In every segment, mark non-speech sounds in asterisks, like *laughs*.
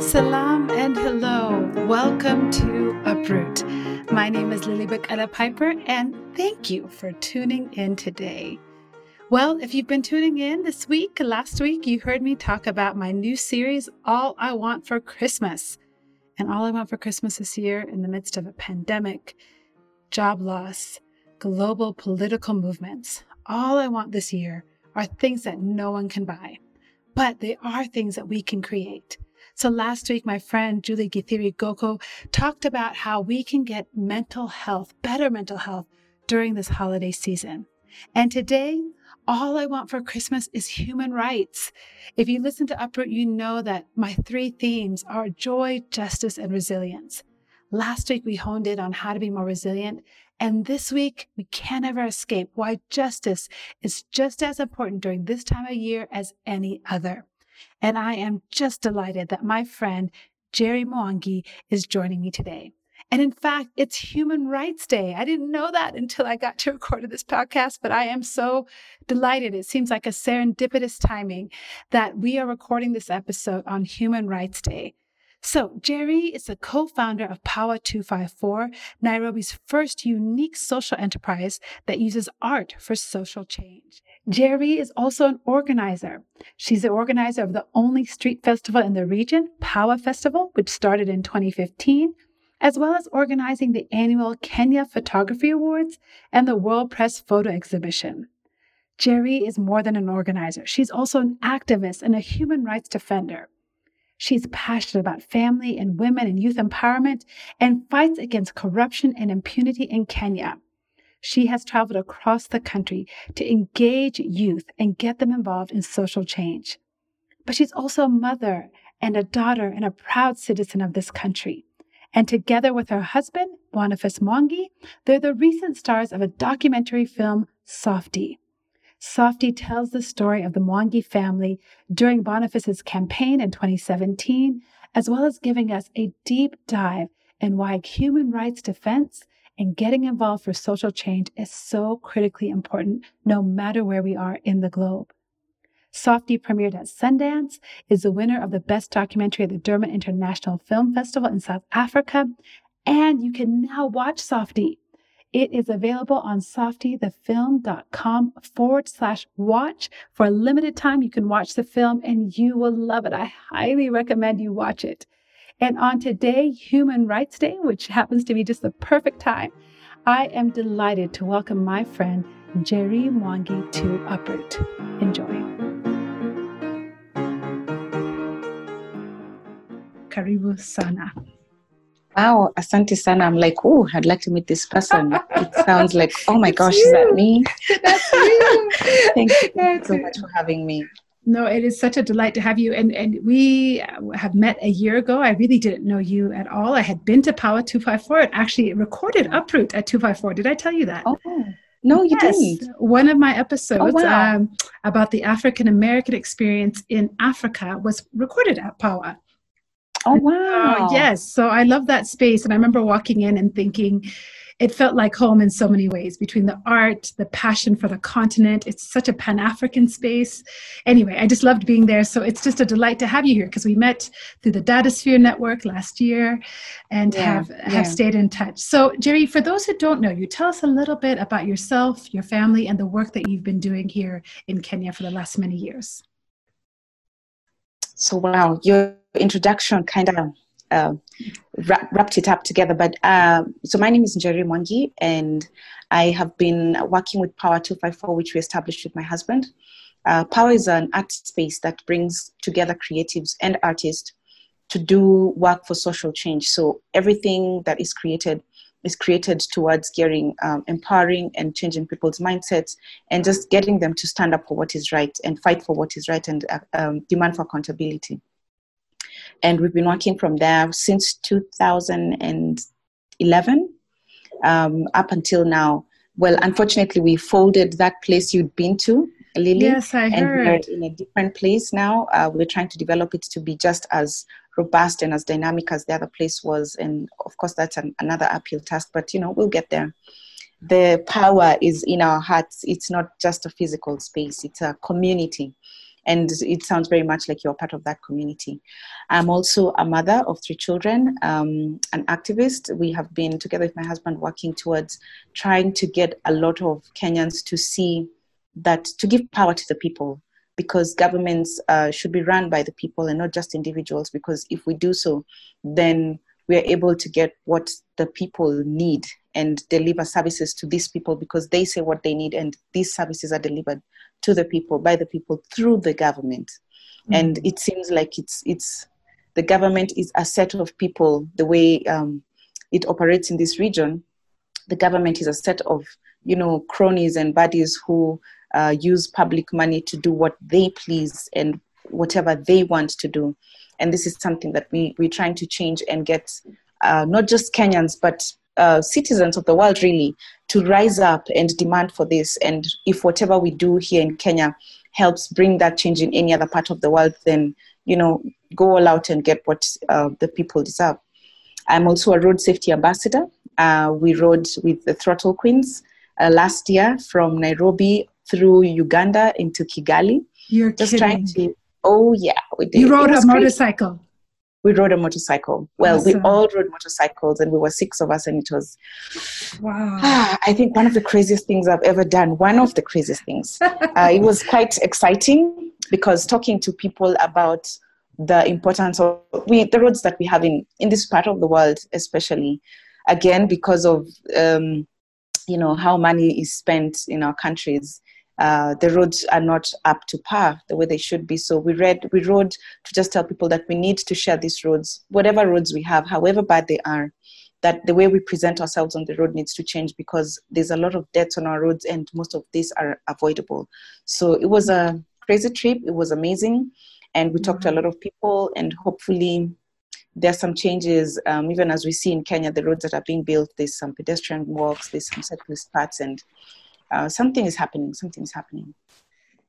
Salam and hello. Welcome to Uproot. My name is Lily Bakala Piper, and thank you for tuning in today. Well, if you've been tuning in this week, last week, you heard me talk about my new series, All I Want for Christmas. And all I want for Christmas this year, in the midst of a pandemic, job loss, global political movements, all I want this year are things that no one can buy, but they are things that we can create. So last week, my friend Julie Githiri Goko talked about how we can get mental health, better mental health during this holiday season. And today, all I want for Christmas is human rights. If you listen to Uproot, you know that my three themes are joy, justice, and resilience. Last week, we honed in on how to be more resilient. And this week, we can't ever escape why justice is just as important during this time of year as any other. And I am just delighted that my friend Njeri Mwangi is joining me today. And in fact, it's Human Rights Day. I didn't know that until I got to *laughs* record this podcast, but I am so delighted. It seems like a serendipitous timing that we are recording this episode on Human Rights Day. So, Njeri is the co founder of PAWA 254, Nairobi's first unique social enterprise that uses art for social change. Njeri is also an organizer. She's the organizer of the only street festival in the region, PAWA Festival, which started in 2015, as well as organizing the annual Kenya Photography Awards and the World Press Photo Exhibition. Njeri is more than an organizer. She's also an activist and a human rights defender. She's passionate about family and women and youth empowerment and fights against corruption and impunity in Kenya she has traveled across the country to engage youth and get them involved in social change. But she's also a mother and a daughter and a proud citizen of this country. And together with her husband, Boniface Mwangi, they're the recent stars of a documentary film, Softie. Softie tells the story of the Mwangi family during Boniface's campaign in 2017, as well as giving us a deep dive in why human rights defense and getting involved for social change is so critically important no matter where we are in the globe. Softie premiered at Sundance, is the winner of the Best Documentary at the Durban International Film Festival in South Africa, and you can now watch Softie. It is available on softiethefilm.com forward slash watch For a limited time, you can watch the film and you will love it. I highly recommend you watch it. And on today, Human Rights Day, which happens to be just the perfect time, I am delighted to welcome my friend Njeri Mwangi to Uproot. Enjoy. Karibu sana. Wow, asante sana. I'm like, oh, I'd like to meet this person. It *laughs* sounds like, oh my gosh, you. is that me? *laughs* That's you. *laughs* Thank you so much for having me. No, it is such a delight to have you. And and we have met a year ago. I really didn't know you at all. I had been to PAWA 254 and actually recorded Uproot at 254. Did I tell you that? Oh, no, you yes. didn't. One of my episodes oh, wow. um, about the African American experience in Africa was recorded at PAWA. Oh, wow. Uh, yes. So I love that space. And I remember walking in and thinking, it felt like home in so many ways between the art, the passion for the continent. It's such a Pan African space. Anyway, I just loved being there. So it's just a delight to have you here because we met through the Datasphere Network last year and yeah, have, have yeah. stayed in touch. So, Njeri, for those who don't know you, tell us a little bit about yourself, your family, and the work that you've been doing here in Kenya for the last many years. So, wow, your introduction kind of uh, wrapped it up together. But uh, so my name is Njeri Mwangi, and I have been working with PAWA 254, which we established with my husband. Uh, PAWA is an art space that brings together creatives and artists to do work for social change. So everything that is created is created towards gearing, um, empowering and changing people's mindsets and just getting them to stand up for what is right and fight for what is right and uh, um, demand for accountability and we've been working from there since 2011 um, up until now. Well, unfortunately, we folded that place you'd been to, Lily. Yes, I and heard. we're in a different place now. Uh, we're trying to develop it to be just as robust and as dynamic as the other place was. And of course, that's an, another uphill task, but you know, we'll get there. The power is in our hearts. It's not just a physical space, it's a community and it sounds very much like you're part of that community. I'm also a mother of three children, um, an activist. We have been together with my husband working towards trying to get a lot of Kenyans to see that to give power to the people because governments uh, should be run by the people and not just individuals because if we do so then we are able to get what the people need and deliver services to these people because they say what they need and these services are delivered to the people by the people through the government mm-hmm. and it seems like it's it's the government is a set of people the way um, it operates in this region the government is a set of you know cronies and buddies who uh, use public money to do what they please and whatever they want to do and this is something that we, we're trying to change and get uh, not just kenyans but uh, citizens of the world really to rise up and demand for this. And if whatever we do here in kenya helps bring that change in any other part of the world then you know go all out and get what uh, the people deserve. I'm also a road safety ambassador. Uh, we rode with the throttle queens uh, last year from nairobi through uganda into kigali. You're just kidding. trying to Oh yeah, we did. You rode a motorcycle. We rode a motorcycle. Well, awesome. we all rode motorcycles, and we were six of us, and it was wow. *sighs* I think one of the craziest things I've ever done. One of the craziest things. *laughs* uh, it was quite exciting because talking to people about the importance of we the roads that we have in in this part of the world, especially again because of um, you know how money is spent in our countries uh, the roads are not up to par the way they should be. So we read we rode to just tell people that we need to share these roads, whatever roads we have, however bad they are. That the way we present ourselves on the road needs to change because there's a lot of deaths on our roads, and most of these are avoidable. So it was a crazy trip. It was amazing, and we talked to a lot of people, and hopefully there's some changes um, even as we see in kenya the roads that are being built there's some pedestrian walks there's some cyclist paths and uh, something is happening something is happening.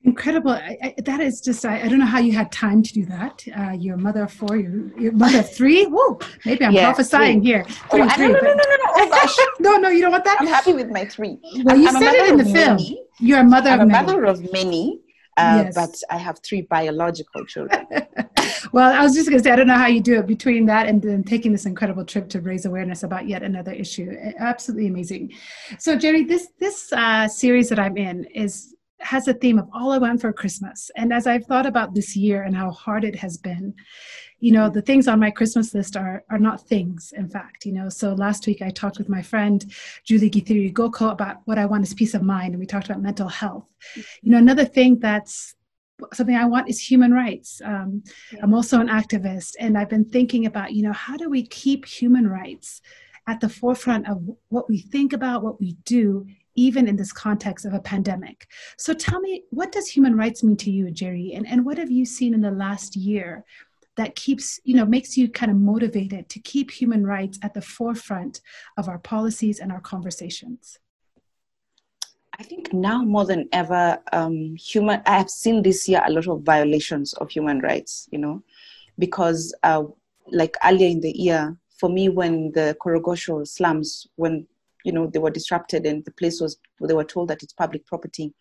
Incredible. I, I, that is just I, I, don't know how you had time to do that. Uh, you're mother of four you're, you're mother of three? Whoa, maybe i'm yeah, prophesying three. here. Oh, three, oh, three, no, no, no, no, no, oh gosh. *laughs* no no you don't want that? I'm happy with my three. Well you I'm said it in the film. many. you're a mother I'm of a many. mother of many uh, yes. but i have three biological children *laughs* well, I was just going to say, I don't know how you do it between that and then taking this incredible trip to raise awareness about yet another issue. Absolutely amazing. So, Njeri, this this uh, series that I'm in is has a theme of all I want for Christmas. And as I've thought about this year and how hard it has been, you know, the things on my Christmas list are are not things, in fact, you know. So last week I talked with my friend Julie Githiri Goko about what I want is peace of mind, and we talked about mental health. You know, another thing that's something I want is human rights. Um, yeah. I'm also an activist, and I've been thinking about, you know, how do we keep human rights at the forefront of what we think about, what we do, even in this context of a pandemic. So tell me, what does human rights mean to you, Njeri? And, and what have you seen in the last year that keeps, you know, makes you kind of motivated to keep human rights at the forefront of our policies and our conversations? I think now more than ever, um, human. I have seen this year a lot of violations of human rights. You know, because uh, like earlier in the year, for me, when the Korogocho slums, when you know they were disrupted and the place was, they were told that it's public property,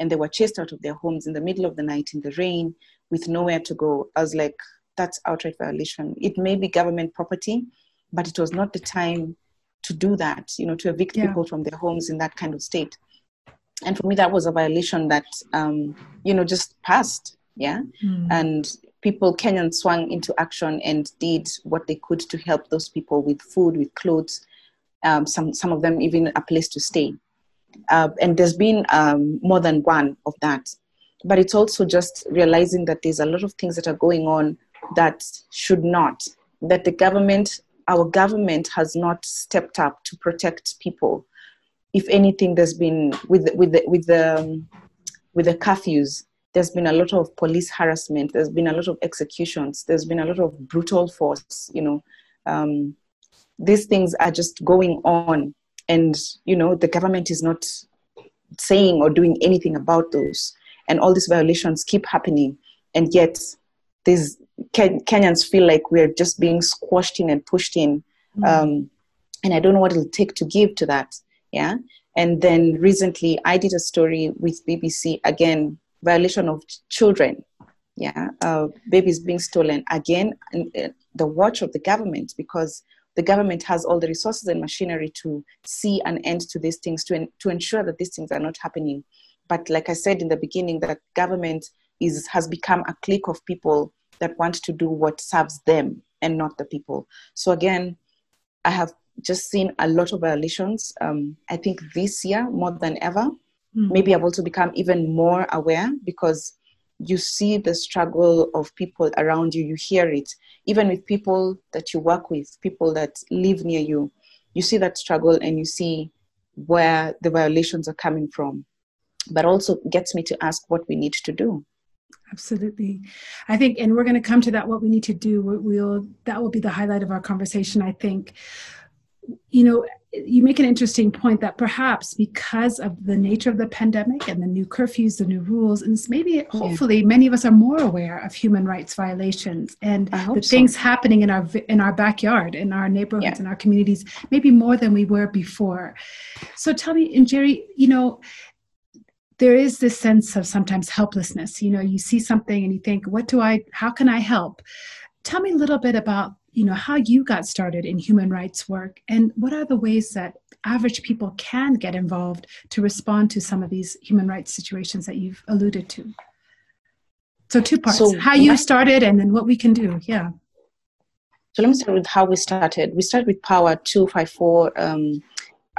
and they were chased out of their homes in the middle of the night in the rain with nowhere to go. I was like, that's outright violation. It may be government property, but it was not the time to do that. You know, to evict yeah. people from their homes in that kind of state and for me that was a violation that um, you know just passed yeah? Mm. and people kenyan swung into action and did what they could to help those people with food with clothes um, some some of them even a place to stay. Uh, and there's been um, more than one of that. But it's also just realizing that there's a lot of things that are going on that should not that the government our government has not stepped up to protect people if anything, there's been with with the, with the um, with the curfews. There's been a lot of police harassment. There's been a lot of executions. There's been a lot of brutal force. You know, um, these things are just going on, and you know the government is not saying or doing anything about those. And all these violations keep happening, and yet these Ken- Kenyans feel like we're just being squashed in and pushed in. Mm-hmm. Um, and I don't know what it'll take to give to that yeah and then recently i did a story with bbc again violation of children yeah, uh, babies being stolen again, and, uh, the watch of the government because the government has all the resources and machinery to see an end to these things, to, to ensure that these things are not happening. But like I said in the beginning, that government is has become a clique of people that want to do what serves them and not the people. So again, I have just seen a lot of violations. Um, I think this year more than ever. Mm-hmm. Maybe I've also become even more aware because you see the struggle of people around you, you hear it, even with people that you work with, people that live near you. You see that struggle and you see where the violations are coming from. But also gets me to ask what we need to do. Absolutely. I think, and we're going to come to that, what we need to do. We'll, that will be the highlight of our conversation, I think. You know, you make an interesting point that perhaps because of the nature of the pandemic and the new curfews, the new rules, and maybe hopefully many of us are more aware of human rights violations and the so. things happening in our in our backyard, in our neighborhoods, yeah. in our communities, maybe more than we were before. So tell me, and Njeri, you know, there is this sense of sometimes helplessness. You know, you see something and you think, what do I? How can I help? Tell me a little bit about you know how you got started in human rights work and what are the ways that average people can get involved to respond to some of these human rights situations that you've alluded to? So two parts so how you started and then what we can do yeah. So let me start with how we started. We started with PAWA 254 um,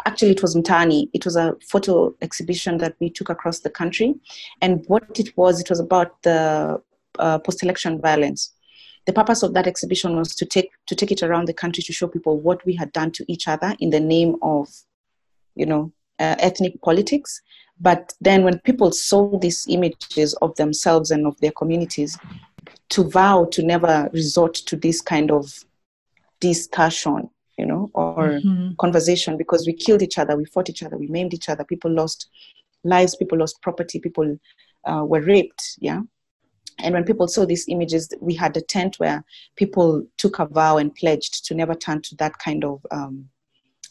actually it was mtaani it was a photo exhibition that we took across the country. And what it was it was about the uh, post-election violence the purpose of that exhibition was to take to take it around the country to show people what we had done to each other in the name of you know uh, ethnic politics but then when people saw these images of themselves and of their communities to vow to never resort to this kind of discussion you know or mm-hmm. conversation because we killed each other we fought each other we maimed each other people lost lives people lost property people uh, were raped yeah and when people saw these images, we had a tent where people took a vow and pledged to never turn to that kind of um,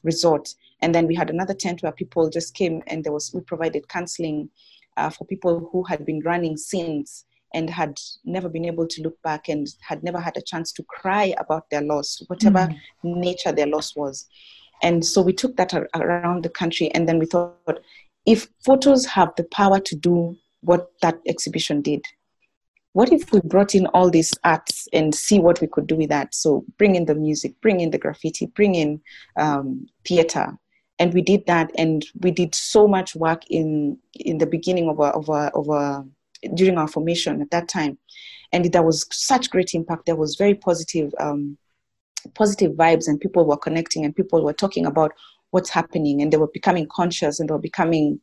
resort. And then we had another tent where people just came and there was we provided counseling uh, for people who had been running since and had never been able to look back and had never had a chance to cry about their loss, whatever mm. nature their loss was. And so we took that around the country, and then we thought, if photos have the power to do what that exhibition did, what if we brought in all these arts and see what we could do with that? So bring in the music, bring in the graffiti, bring in um, theater. And we did that, and we did so much work in in the beginning of our, of our, of our during our formation at that time, and there was such great impact. There was very positive, um, positive vibes, and people were connecting, and people were talking about what's happening, and they were becoming conscious, and they were becoming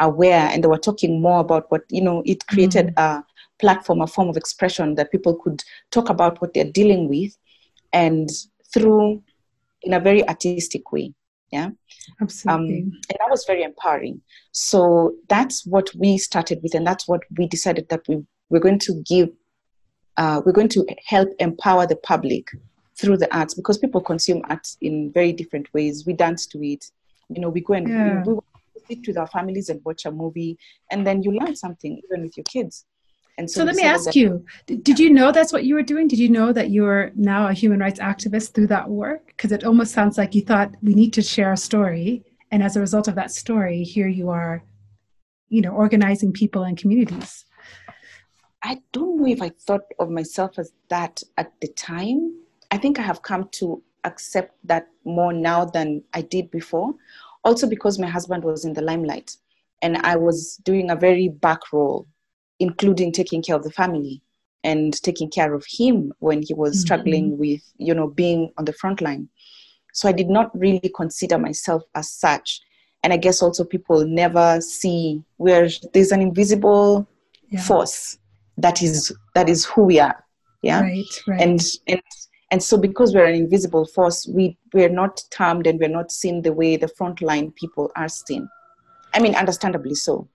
aware, and they were talking more about what you know. It created mm. a platform, a form of expression that people could talk about what they're dealing with and through in a very artistic way. Yeah. Absolutely. Um, and that was very empowering. So that's what we started with, and that's what we decided that we, we're going to give, uh, we're going to help empower the public through the arts because people consume art in very different ways. We dance to it. You know, we go and yeah. we, we sit with our families and watch a movie, and then you learn something even with your kids. And so, so let me ask you did you know that's what you were doing? Did you know that you're now a human rights activist through that work? Because it almost sounds like you thought we need to share a story. And as a result of that story, here you are, you know, organizing people and communities. I don't know if I thought of myself as that at the time. I think I have come to accept that more now than I did before. Also because my husband was in the limelight and I was doing a very back role including taking care of the family and taking care of him when he was mm-hmm. struggling with you know being on the front line so i did not really consider myself as such and i guess also people never see where there's an invisible yeah. force that is that is who we are yeah right, right. and and and so because we're an invisible force we we're not termed and we're not seen the way the frontline people are seen i mean understandably so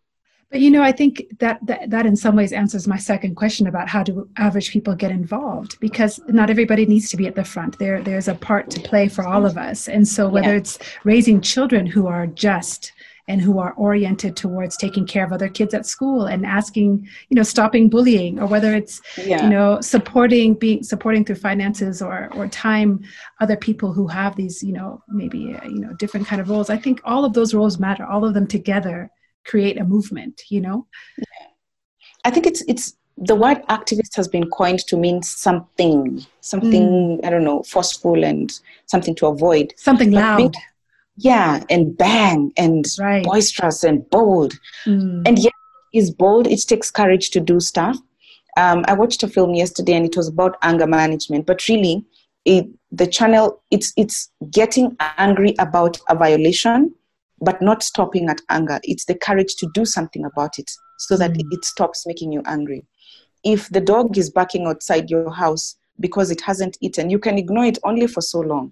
but you know, I think that, that that in some ways answers my second question about how do average people get involved because not everybody needs to be at the front. There there's a part to play for all of us. And so whether yeah. it's raising children who are just and who are oriented towards taking care of other kids at school and asking you know stopping bullying or whether it's yeah. you know supporting being supporting through finances or or time other people who have these you know maybe uh, you know different kind of roles i think all of those roles matter all of them together create a movement you know yeah. i think it's it's the word activist has been coined to mean something something mm. i don't know forceful and something to avoid something loud being, yeah and bang and right. boisterous and bold mm. and yet is bold it takes courage to do stuff um, i watched a film yesterday and it was about anger management but really it, the channel it's it's getting angry about a violation but not stopping at anger it's the courage to do something about it so that mm. it stops making you angry if the dog is barking outside your house because it hasn't eaten you can ignore it only for so long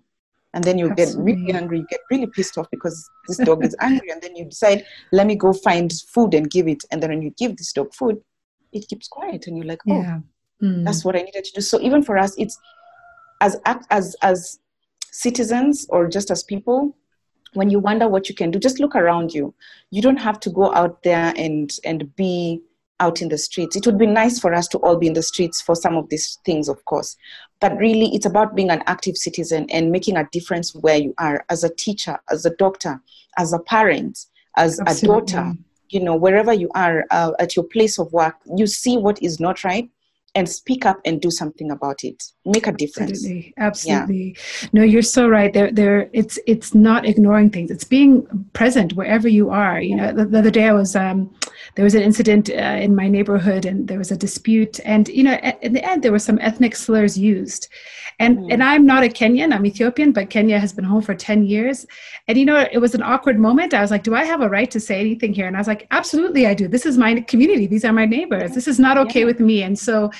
and then you Absolutely. get really angry you get really pissed off because this dog is angry and then you decide let me go find food and give it and then when you give this dog food it keeps quiet and you're like oh yeah. mm. that's what i needed to do so even for us it's as as as citizens or just as people when you wonder what you can do just look around you you don't have to go out there and and be out in the streets. It would be nice for us to all be in the streets for some of these things, of course. But really, it's about being an active citizen and making a difference where you are as a teacher, as a doctor, as a parent, as Absolutely. a daughter, you know, wherever you are uh, at your place of work, you see what is not right and speak up and do something about it make a difference. Absolutely. Absolutely. Yeah. no you're so right. There there it's it's not ignoring things. It's being present wherever you are. You know the, the other day i was um there was an incident uh, in my neighborhood and there was a dispute and you know in the end there were some ethnic slurs used. And mm. and i'm not a kenyan i'm ethiopian but kenya has been home for 10 years. And you know it was an awkward moment. I was like do i have a right to say anything here? And i was like absolutely i do. This is my community. These are my neighbors. This is not okay yeah. with me. And so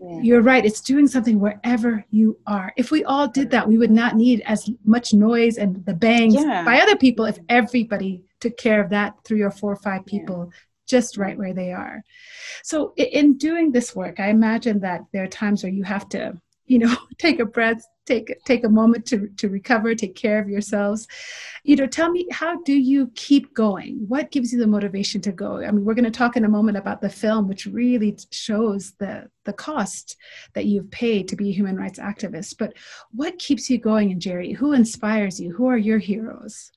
yeah. you're right it's doing something wherever you are if we all did that we would not need as much noise and the bangs yeah. by other people if everybody took care of that three or four or five people just right where they are. So, in doing this work, I imagine that there are times where you have to, you know, *laughs* take a breath, take take a moment to to recover, take care of yourselves. You know, tell me how do you keep going? What gives you the motivation to go? I mean, we're going to talk in a moment about the film, which really shows the the cost that you've paid to be a human rights activist. But what keeps you going, and Njeri? Who inspires you? Who are your heroes?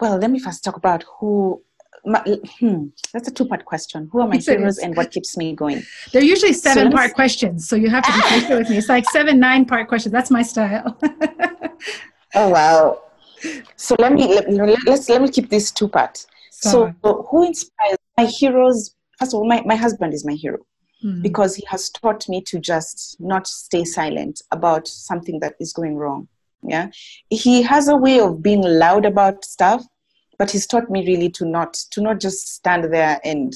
Well, let me first talk about who my, hmm, that's a two part question. Who are my heroes and what keeps me going? They're usually seven so part questions, so you have to be *laughs* patient with me. It's like seven, nine part questions. That's my style. *laughs* oh wow! So let me let, let's let me keep this two part. So who inspires my heroes? First of all, my, my husband is my hero mm. because he has taught me to just not stay silent about something that is going wrong. Yeah, he has a way of being loud about stuff but he's taught me really to not to not just stand there and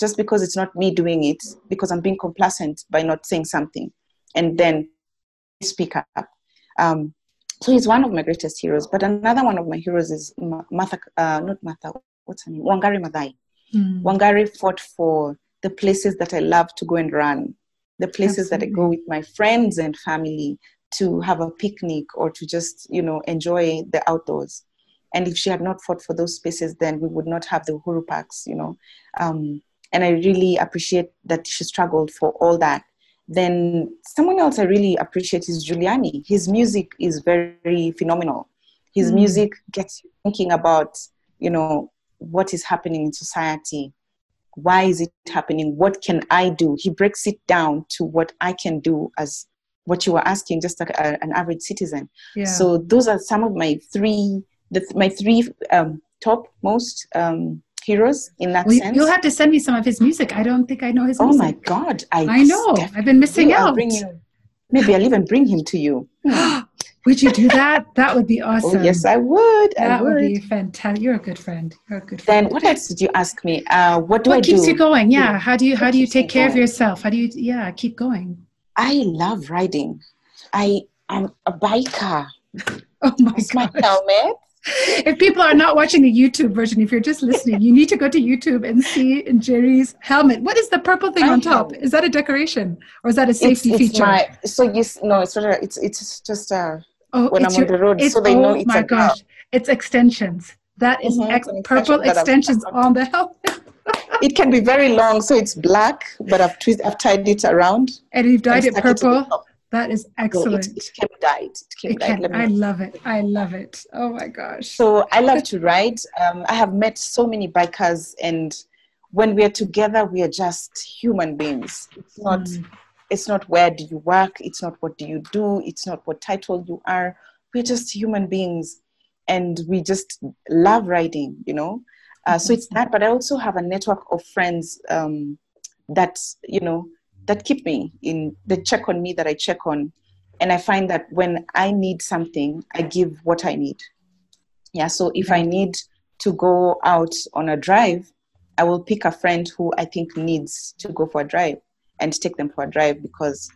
just because it's not me doing it because i'm being complacent by not saying something and then speak up um, so he's one of my greatest heroes but another one of my heroes is martha uh, not martha what's her name wangari maathai mm. wangari fought for the places that i love to go and run the places Absolutely. that i go with my friends and family to have a picnic or to just you know enjoy the outdoors and if she had not fought for those spaces, then we would not have the Uhuru Parks, you know. Um, and I really appreciate that she struggled for all that. Then someone else I really appreciate is Juliani. His music is very phenomenal. His mm. music gets you thinking about, you know, what is happening in society. Why is it happening? What can I do? He breaks it down to what I can do as what you were asking, just like a, an average citizen. Yeah. So those are some of my three the, my three um, top most um, heroes in that well, sense. You'll have to send me some of his music. I don't think I know his oh music. my God. I, I know. I've been missing out. You, maybe I'll even bring him to you. *gasps* would you do that? That would be oh, awesome. Oh, yes, I would. That I would. would. be fantastic. You're a good friend. You're a good friend. Then what else did you ask me? Uh, what do what I keeps you going? Yeah. How do you how do you take care going? of yourself? How do you yeah keep going? I love riding. I am a biker. Oh my That's my helmet *laughs* if people are not watching the YouTube version, if you're just listening, you need to go to YouTube and see Njeri's helmet. What is the purple thing on top? Is that a decoration or is that a safety it's, it's feature? My, so yes, no, it's not. A, it's it's just a. Uh, oh, when I'm your, on the road, so they oh know it's my gosh, it's extensions. That is mm-hmm. ex- purple extensions on the helmet. it can be very long, so it's black, but I've twist, I've tied it around. And you've dyed it purple. It that is excellent. it, it came dyed. It came it dyed. I love it. I love it. Oh my gosh. So I love to ride. Um, I have met so many bikers, and when we are together, we are just human beings. It's not. Mm. It's not where do you work. It's not what do you do. It's not what title you are. We're just human beings, and we just love riding. You know. Uh, so it's that, but I also have a network of friends um, that you know that keep me in they check on me that i check on. And i find that when i need something i give what i need. Yeah so if i need to go out on a drive i will pick a friend who i think needs to go for a drive and take them for a drive because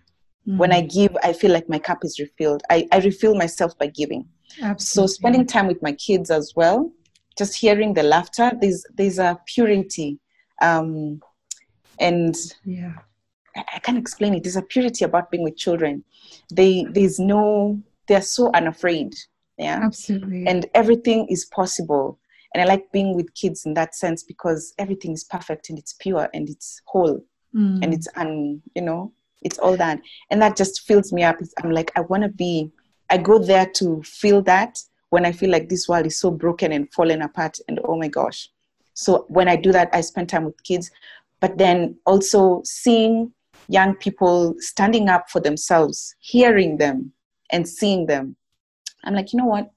mm. when i give i feel like my cup is refilled. I, I refill myself by giving. Absolutely. so spending time with my kids as well just hearing the laughter there's there's a purity um and yeah I can't explain it. There's a purity about being with children. They there's no they're so unafraid. Yeah. Absolutely. And everything is possible. And I like being with kids in that sense because everything is perfect and it's pure and it's whole mm. and it's un you know, it's all that. And that just fills me up. I'm like, I wanna be I go there to feel that when I feel like this world is so broken and falling apart and oh my gosh. So when I do that, I spend time with kids, but then also seeing young people standing up for themselves, hearing them and seeing them. I'm like, you know what?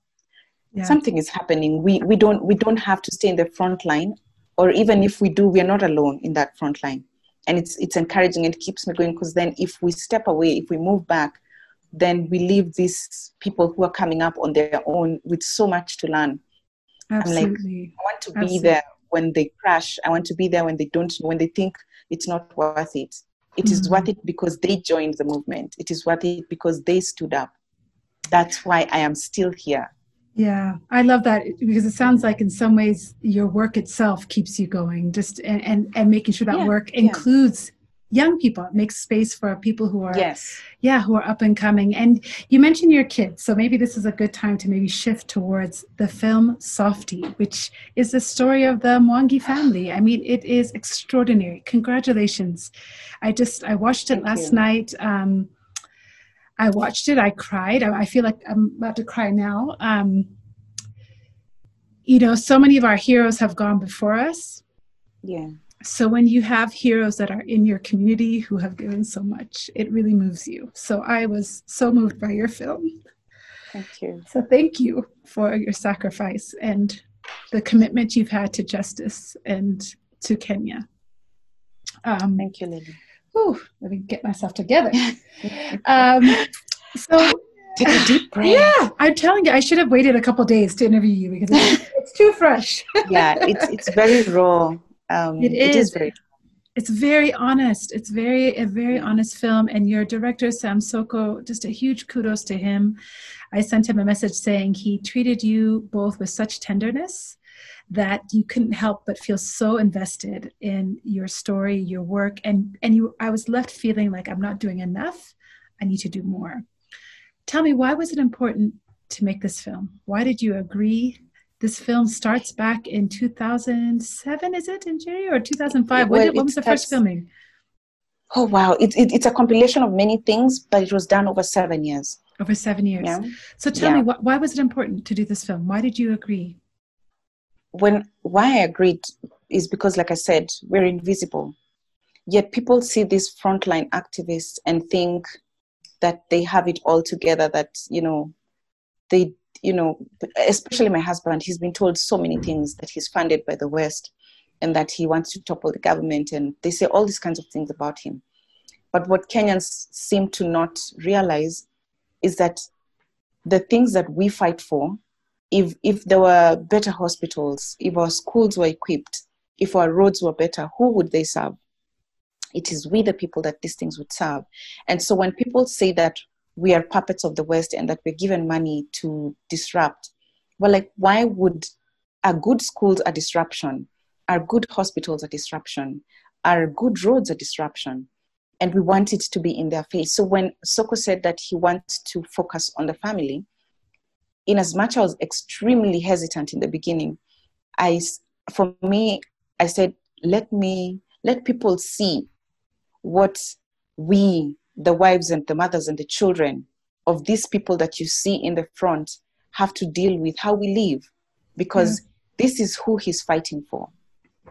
Yeah. Something is happening. We we don't we don't have to stay in the front line, or even if we do, we are not alone in that front line. And it's it's encouraging. And it keeps me going because then if we step away, if we move back, then we leave these people who are coming up on their own with so much to learn. Absolutely. I'm like, I want to Absolutely. be there when they crash. I want to be there when they don't, when they think it's not worth it. It mm-hmm. is worth it because they joined the movement. It is worth it because they stood up. That's why I am still here. Yeah, I love that because it sounds like in some ways your work itself keeps you going, just and and, and making sure that yeah, work includes young people it makes space for people who are yes. yeah who are up and coming. And you mentioned your kids so maybe this is a good time to maybe shift towards the film Softie which is the story of the mwangi family. I mean it is extraordinary. Congratulations. I just i watched it Thank last you. night. Um, i watched it. I cried. I, I, feel like i'm about to cry now. Um, you know so many of our heroes have gone before us. Yeah so when you have heroes that are in your community who have given so much it really moves you. So i was so moved by your film. Thank you. So thank you for your sacrifice and the commitment you've had to justice and to kenya. Um, thank you lily. let me get myself together. *laughs* Um, so Take a deep *laughs* breath. Yeah, I'm telling you, I should have waited a couple days to interview you because it's, it's too fresh. yeah, it's it's very raw um, it, is. it is very it's very honest. It's very a very honest film. And your director sam soko just a huge kudos to him. I sent him a message saying he treated you both with such tenderness that you couldn't help but feel so invested in your story your work. And and you i was left feeling like i'm not doing enough. I need to do more. Tell me why was it important to make this film? Why did you agree this film starts back in 2007 is it in Njeri or 2005 well, when, when was the first filming? Oh wow. It, it, it's a compilation of many things but it was done over seven years. Over seven years. Yeah. so tell yeah. me wh- why was it important to do this film? Why did you agree? When why i agreed is because like i said we're invisible. Yet people see these frontline activists and think that they have it all together that you know they you know, especially my husband, he's been told so many things that he's funded by the West and that he wants to topple the government. And they say all these kinds of things about him. But what Kenyans seem to not realize is that the things that we fight for, if, if there were better hospitals, if our schools were equipped, if our roads were better, who would they serve? It is we, the people, that these things would serve. And so when people say that we are puppets of the West and that we're given money to disrupt. Well, like, why would our good schools a disruption? Our good hospitals a disruption? Our good roads a disruption? And we want it to be in their face. So when Soko said that he wants to focus on the family, in as much as I was extremely hesitant in the beginning, I, for me, I said, let me, let people see what we, the wives and the mothers and the children of these people that you see in the front have to deal with how we live. Because mm. this is who he's fighting for.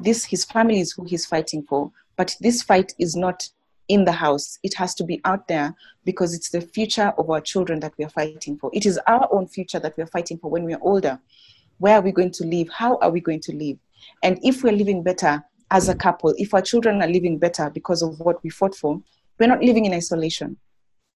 This his family is who he's fighting for. But this fight is not in the house. It has to be out there because it's the future of our children that we are fighting for. It is our own future that we are fighting for when we are older. Where are we going to live? How are we going to live? And if we're living better as a couple if our children are living better because of what we fought for we're not living in isolation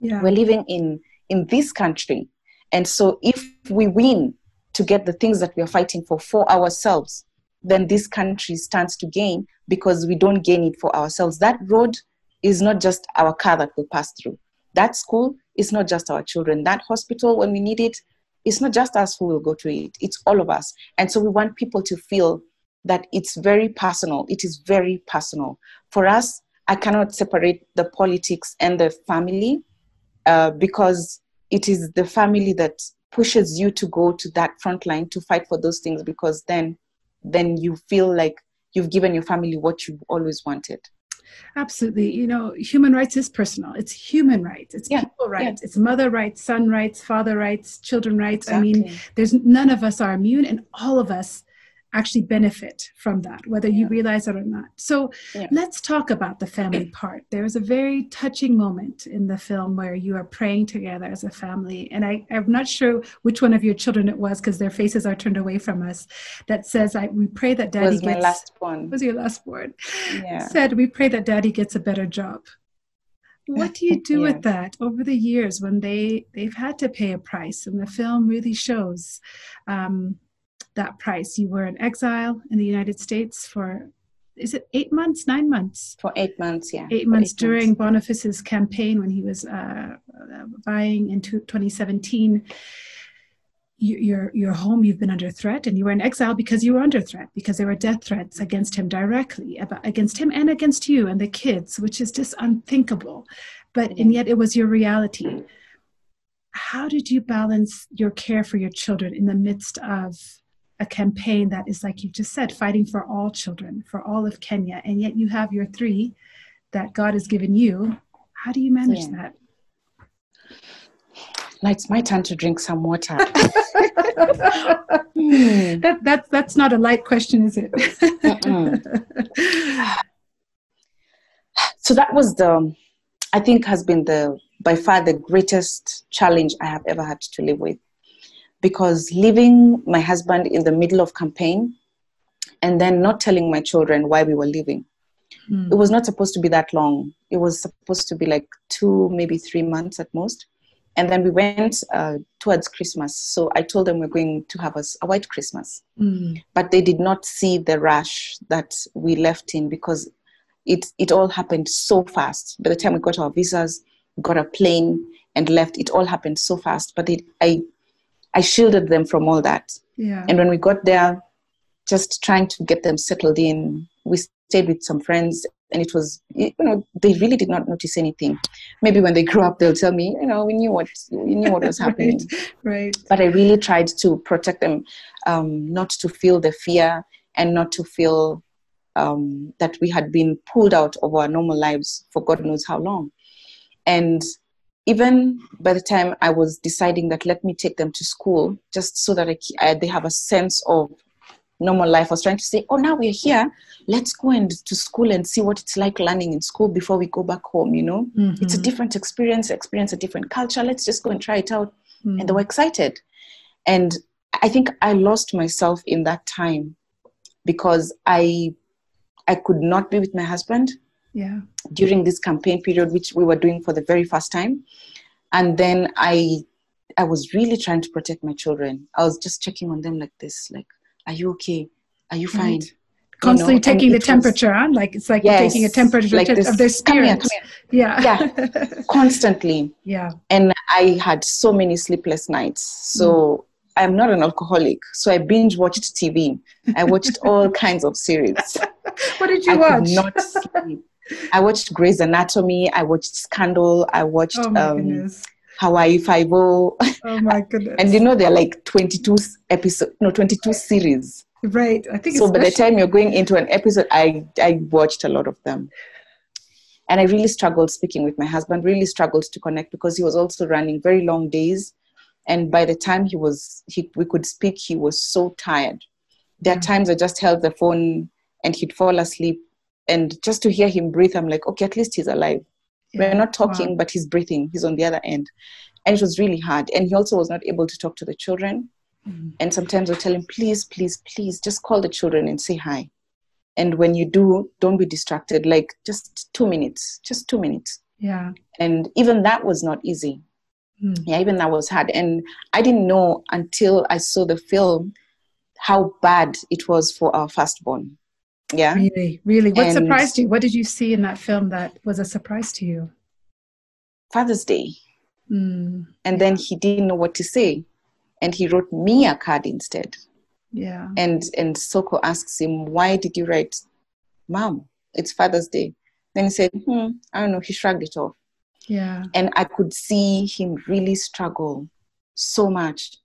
yeah. we're living in in this country and so if we win to get the things that we are fighting for for ourselves then this country stands to gain because we don't gain it for ourselves. That road is not just our car that will pass through. That school is not just our children. That hospital, when we need it, it's not just us who will go to it, it's all of us. And so we want people to feel that it's very personal. It is very personal. For us, I cannot separate the politics and the family uh, because it is the family that pushes you to go to that front line to fight for those things because then then you feel like you've given your family what you've always wanted absolutely you know human rights is personal it's human rights it's yeah. people rights yeah. it's mother rights son rights father rights children rights exactly. i mean there's none of us are immune and all of us actually benefit from that, whether you realize it or not. So yeah. let's talk about the family part. There's a very touching moment in the film where you are praying together as a family. And I, I'm not sure which one of your children it was because their faces are turned away from us that says, I, We pray that daddy was gets. My last one. Was your last one? Yeah. Said, We pray that daddy gets a better job. What do you *laughs* do yeah. with that over the years when they they've had to pay a price and the film really shows um, that price. You were in exile in the United States for is it eight months, nine months? For eight months, yeah. Eight months eight during months. Boniface's campaign when he was uh, buying in 2017. Your your home, you've been under threat, and you were in exile because you were under threat because there were death threats against him directly, about, against him and against you and the kids, which is just unthinkable. But and yet it was your reality. How did you balance your care for your children in the midst of a campaign that is like you just said fighting for all children for all of kenya and yet you have your three that god has given you. How do you manage yeah. that? Now it's my turn to drink some water. *laughs* Hmm. that, that, that's not a light question is it? *laughs* So that was the i think has been the by far the greatest challenge i have ever had to live with because leaving my husband in the middle of campaign and then not telling my children why we were leaving mm. it was not supposed to be that long. It was supposed to be like two maybe three months at most. And then we went uh, towards christmas. So i told them we're going to have a, a white christmas. Mm. but they did not see the rush that we left in because it, it all happened so fast. By the time we got our visas got a plane and left it all happened so fast. But it, i I shielded them from all that. Yeah. And when we got there, just trying to get them settled in, we stayed with some friends and it was you know they really did not notice anything maybe when they grow up they'll tell me you know we knew what we knew what was *laughs* happening right, right, but i really tried to protect them um, not to feel the fear and not to feel um, that we had been pulled out of our normal lives for god knows how long and even by the time I was deciding that let me take them to school, just so that I, I, they have a sense of normal life, I was trying to say, oh, now we're here. Let's go and to school and see what it's like learning in school before we go back home. You know, mm-hmm. it's a different experience, experience a different culture. Let's just go and try it out. Mm-hmm. And they were excited. And I think I lost myself in that time because I I could not be with my husband yeah during this campaign period which we were doing for the very first time and then i i was really trying to protect my children i was just checking on them like this like are you okay are you fine right. constantly you know, taking the temperature was, on like it's like yes, taking a temperature like this, of their spirit come here, come here. yeah yeah *laughs* constantly yeah and i had so many sleepless nights so mm. I'm not an alcoholic, so I binge watched TV. I watched all kinds of series. *laughs* what did you I watch? Could not sleep. I watched Grey's Anatomy. I watched Scandal. I watched oh um, Hawaii Five O. Oh my *laughs* goodness! and you know there are like twenty two episodes, no, twenty two series Right. I think so. By the time you're going into an episode, I I watched a lot of them, and I really struggled speaking with my husband. Really struggled to connect because he was also running very long days, and by the time he was he we could speak, he was so tired. There are mm. times I just held the phone and he'd fall asleep, and just to hear him breathe, I'm like, okay, at least he's alive. Yeah. We're not talking, wow. but he's breathing. He's on the other end, and it was really hard. And he also was not able to talk to the children Mm. And sometimes I tell him, please, please, please, just call the children and say hi. And when you do, don't be distracted. Like just two minutes, just two minutes. Yeah. And even that was not easy. Mm. Yeah, even that was hard. And I didn't know until I saw the film how bad it was for our firstborn. Yeah. Really, really. What and surprised you? What did you see in that film that was a surprise to you? Father's Day. Mm. And then he didn't know what to say and he wrote me a card instead. Yeah. And and Soko asks him, "Why did you write, Mom? It's Father's Day." Then he said, "Hmm, I don't know." He shrugged it off. Yeah. And I could see him really struggle so much,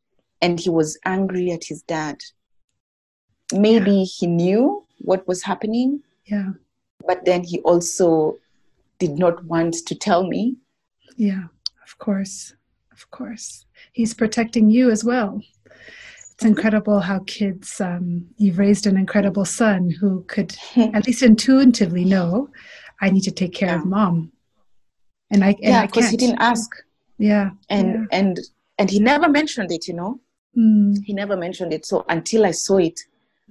and he was angry at his dad. Maybe yeah. he knew what was happening. Yeah. But then he also did not want to tell me. Yeah, of course. Of course he's protecting you as well. It's incredible how kids, um, you've raised an incredible son who could *laughs* at least intuitively know, I need to take care yeah. of mom. And I, and yeah, because he didn't ask. Yeah. And, yeah. and, and he never mentioned it, you know, mm. he never mentioned it. So until I saw it,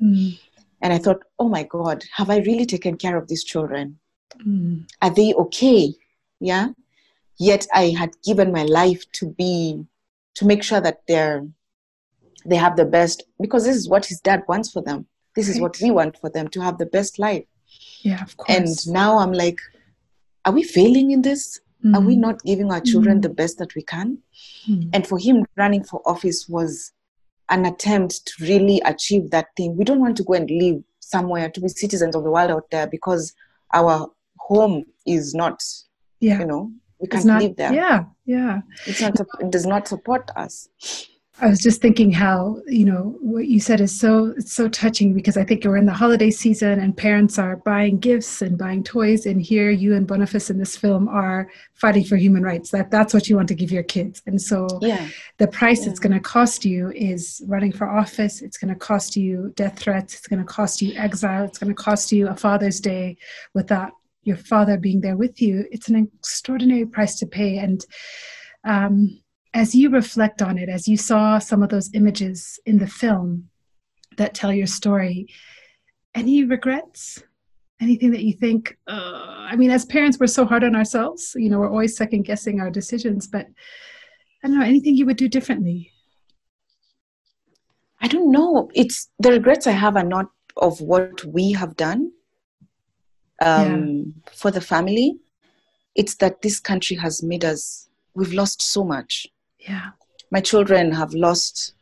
mm. And I thought, oh my God, have I really taken care of these children? Mm. Are they okay? Yeah. Yet I had given my life to be to make sure that they're they have the best because this is what his dad wants for them this right. is what we want for them to have the best life yeah of course and now i'm like are we failing in this mm. are we mm. not giving our children mm. the best that we can mm. and for him running for office was an attempt to really achieve that thing we don't want to go and live somewhere to be citizens of the world out there because our home is not yeah. you know we can't not, live there. Yeah, yeah. It's not. It does not support us. I was just thinking how you know what you said is so it's so touching because I think we're in the holiday season and parents are buying gifts and buying toys. And here you and Boniface in this film are fighting for human rights. That that's what you want to give your kids. And so yeah. the price yeah. it's going to cost you is running for office. It's going to cost you death threats. It's going to cost you exile. It's going to cost you a Father's Day without your father being there with you, it's an extraordinary price to pay. And um, as you reflect on it, as you saw some of those images in the film that tell your story, any regrets? Anything that you think, uh, I mean, as parents, we're so hard on ourselves. You know, we're always second guessing our decisions, but I don't know, anything you would do differently? I don't know. It's the regrets I have are not of what we have done, um, yeah. for the family. It's that this country has made us, we've lost so much. Yeah. My children have lost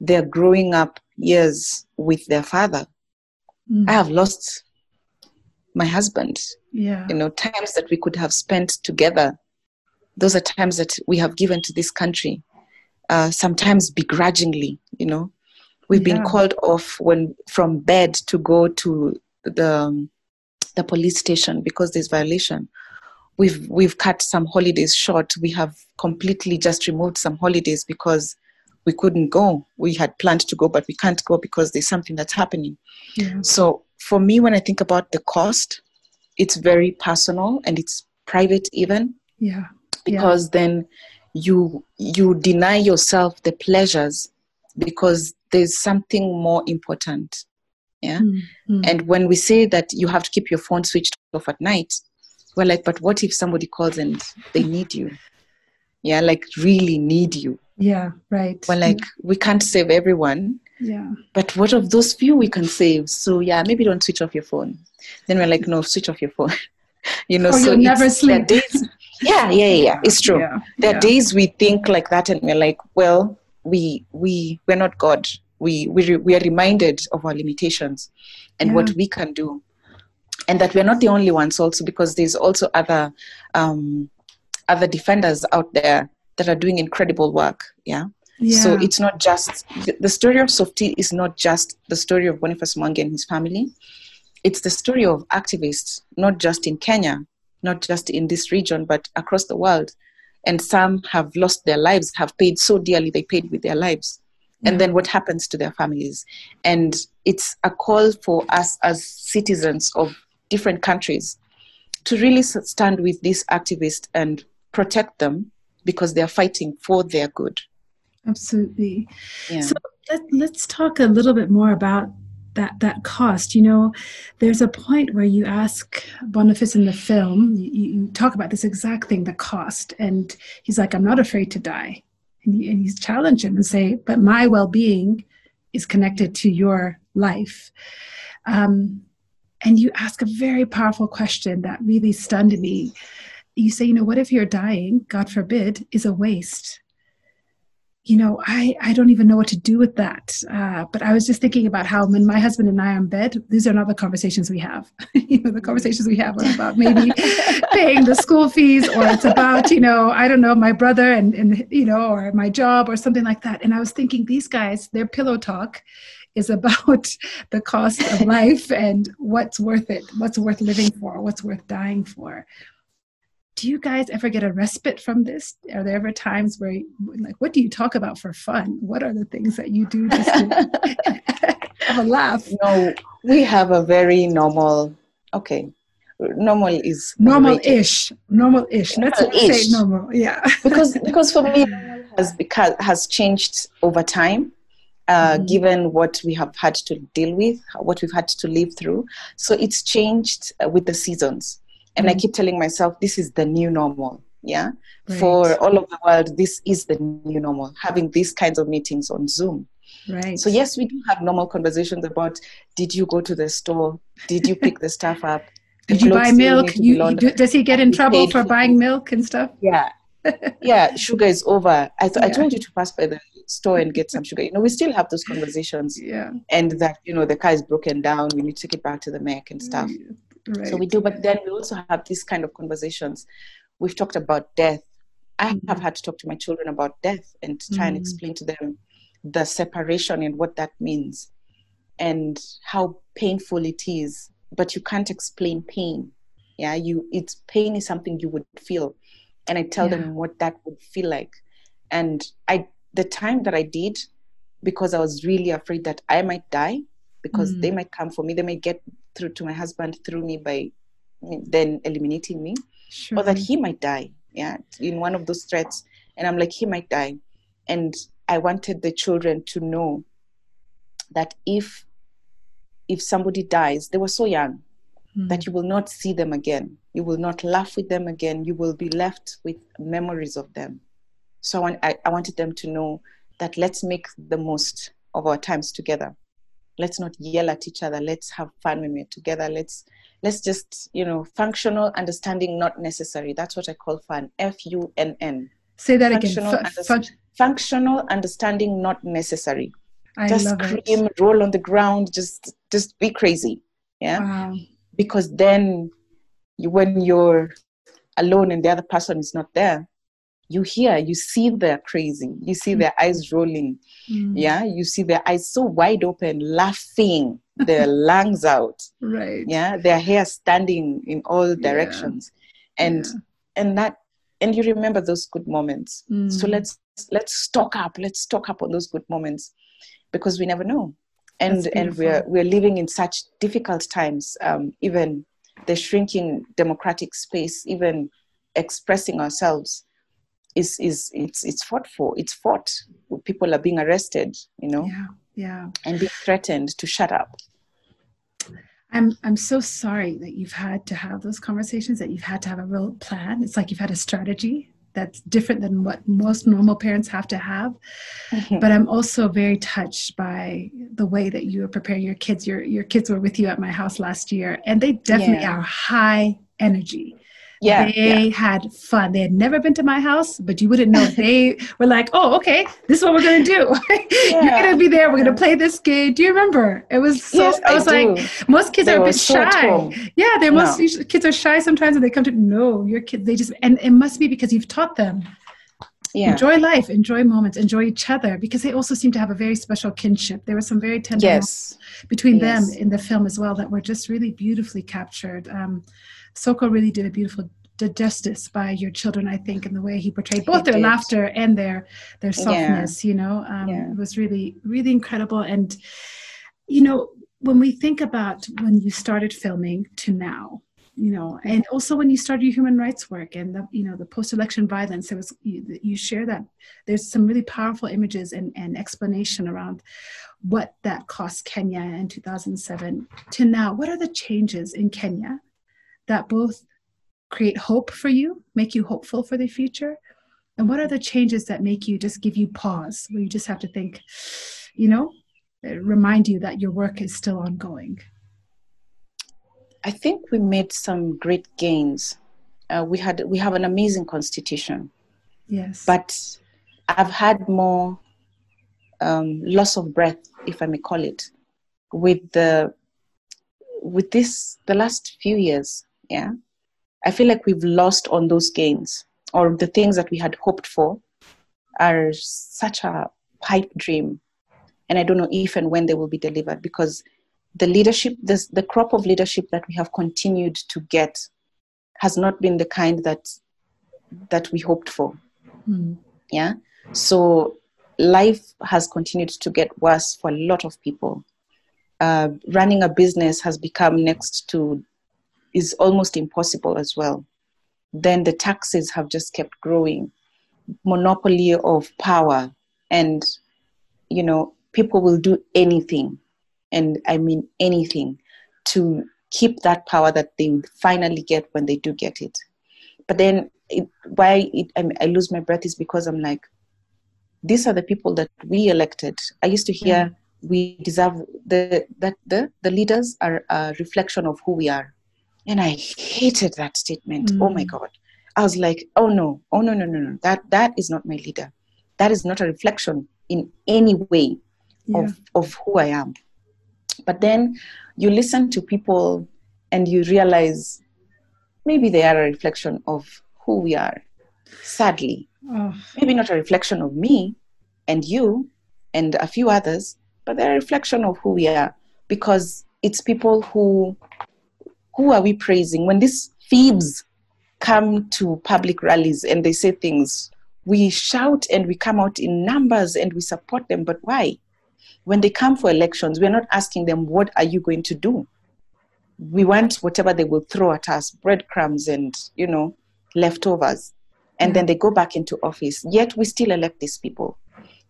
their growing up years with their father. Mm. I have lost my husband. Yeah. You know, times that we could have spent together. Those are times that we have given to this country, uh, sometimes begrudgingly, you know. We've yeah. been called off when from bed to go to the the police station because there's violation. We've we've cut some holidays short. We have completely just removed some holidays because we couldn't go. We had planned to go, but we can't go because there's something that's happening. Yeah. So for me, when I think about the cost, it's very personal and it's private even. Yeah. Because yeah. then you you deny yourself the pleasures because there's something more important yeah mm-hmm. and when we say that you have to keep your phone switched off at night we're like but what if somebody calls and they need you? Yeah like really need you. Yeah right. We're like we can't save everyone. Yeah. But what of those few we can save? So yeah maybe don't switch off your phone. Then we're like no switch off your phone. *laughs* You know oh, so you'll never sleep. days, *laughs* yeah, yeah yeah it's true. Yeah, there yeah. are days we think like that and we're like well we we we're not god. We we, we are reminded of our limitations and yeah. what we can do and that we're not the only ones also because there's also other um, other defenders out there that are doing incredible work yeah Yeah. So it's not just the story of Softie is not just the story of Boniface Mwangi and his family. It's the story of activists, not just in Kenya, not just in this region, but across the world. And some have lost their lives, have paid so dearly, they paid with their lives. Yeah. And then what happens to their families? And it's a call for us as citizens of different countries to really stand with these activists and protect them because they're fighting for their good. Absolutely. Yeah. So let, let's talk a little bit more about that that cost. You know, there's a point where you ask Boniface in the film, you, you talk about this exact thing, the cost, and he's like, "I'm not afraid to die," and you, and you challenge him and say, "But my well-being is connected to your life." Um, and you ask a very powerful question that really stunned me. You say, "You know, what if you're dying? God forbid, is a waste." you know, I, I don't even know what to do with that. Uh, but I was just thinking about how when my husband and I are in bed, these are not the conversations we have. *laughs* you know, the conversations we have are about maybe *laughs* paying the school fees or it's about, you know, I don't know, my brother and, and, you know, or my job or something like that. And I was thinking these guys, their pillow talk is about *laughs* the cost of life and what's worth it, what's worth living for, what's worth dying for do you guys ever get a respite from this? Are there ever times where, like, what do you talk about for fun? What are the things that you do just to *laughs* have a laugh? No, we have a very normal, okay, normal is normal-ish, normal-ish. Let's say normal, yeah. because because for me, *laughs* has because has changed over time. Uh, mm-hmm. given what we have had to deal with, what we've had to live through. So it's changed uh, with the seasons. And mm. i keep telling myself this is the new normal yeah? Right. for all of the world this is the new normal having these kinds of meetings on zoom. Right. So yes we do have normal conversations about did you go to the store? Did you pick the stuff up? Did you buy milk? you, you do, does he get in trouble for buying milk and stuff? Yeah. *laughs* Yeah sugar is over. I, th- yeah. I told you to pass by the store and get some sugar you know we still have those conversations yeah and that you know the car is broken down we need to take it back to the mech and stuff Right. So we do, but then we also have these kind of conversations. We've talked about death. I mm-hmm. have had to talk to my children about death and try mm-hmm. and explain to them the separation and what that means and how painful it is. But you can't explain pain. Yeah, you it's pain is something you would feel. And I tell yeah. them what that would feel like. And I the time that I did, because I was really afraid that I might die, because mm. they might come for me, they might get through to my husband through me by then eliminating me sure. or that he might die yeah in one of those threats and i'm like he might die and i wanted the children to know that if if somebody dies they were so young mm. that you will not see them again you will not laugh with them again you will be left with memories of them so I, want, I, I wanted them to know that let's make the most of our times together. Let's not yell at each other. Let's have fun when we're together. Let's let's just you know functional understanding not necessary. That's what i call fun. F-u-n-n say that functional again F- fun- functional understanding not necessary. I just scream it. roll on the ground just just be crazy. Yeah? Wow. because then you, when you're alone and the other person is not there you hear, you see they're crazy, you see mm. their eyes rolling, mm. yeah, you see their eyes so wide open, laughing, their *laughs* lungs out, right, yeah, their hair standing in all directions, yeah. and yeah. and that, and you remember those good moments. Mm. So let's let's stock up, let's stock up on those good moments, because we never know, and and we're we're living in such difficult times, um, even the shrinking democratic space, even expressing ourselves is is it's it's fought for. It's fought. People are being arrested, you know, yeah, yeah, and being threatened to shut up. I'm I'm so sorry that you've had to have those conversations. That you've had to have a real plan. It's like you've had a strategy that's different than what most normal parents have to have. Mm-hmm. *laughs* But I'm also very touched by the way that you are preparing your kids. Your your kids were with you at my house last year, and they definitely yeah. are high energy yeah they yeah. had fun they had never been to my house but you wouldn't know they *laughs* were like oh okay this is what we're gonna do *laughs* yeah. you're gonna be there we're gonna play this game do you remember it was so yes, i was I like most kids they are a bit shy yeah they're no. most kids are shy sometimes and they come to no your kids they just and it must be because you've taught them yeah. enjoy life, enjoy moments, enjoy each other, because they also seem to have a very special kinship. There were some very tender yes. between yes. them in the film as well that were just really beautifully captured. Um, Soko really did a beautiful did justice by your children, I think, in the way he portrayed both he their did. laughter and their their softness. Yeah. You know, um, yeah. it was really really incredible. And you know, when we think about when you started filming to now, you know and also when you started your human rights work and the you know the post-election violence there was you, you share that there's some really powerful images and, and explanation around what that cost kenya in 2007 to now what are the changes in kenya that both create hope for you make you hopeful for the future and what are the changes that make you just give you pause where you just have to think you know remind you that your work is still ongoing I think we made some great gains. Uh, we had we have an amazing constitution. Yes. But I've had more um, loss of breath, if I may call it, with the with this the last few years. Yeah, I feel like we've lost on those gains, or the things that we had hoped for are such a pipe dream, and I don't know if and when they will be delivered because the leadership, this, the crop of leadership that we have continued to get has not been the kind that that we hoped for. Mm. Yeah. So life has continued to get worse for a lot of people. Uh, running a business has become next to is almost impossible as well. Then the taxes have just kept growing, monopoly of power, and you know people will do anything and I mean anything, to keep that power that they finally get when they do get it. But then, it, why it, I, mean, I, lose my breath is because I'm like, these are the people that we elected. I used to hear we deserve the that the the leaders are a reflection of who we are, and I hated that statement. Mm. Oh my God, I was like, oh no, oh no, no, no, no, that that is not my leader. That is not a reflection in any way yeah. of of who I am. But then you listen to people and you realize maybe they are a reflection of who we are. Sadly, oh. maybe not a reflection of me and you and a few others, but they're a reflection of who we are because it's people who who are we praising when these thieves come to public rallies and they say things we shout and we come out in numbers and we support them but why when they come for elections, we're not asking them, what are you going to do? We want whatever they will throw at us, breadcrumbs and, you know, leftovers. And then they go back into office. Yet we still elect these people.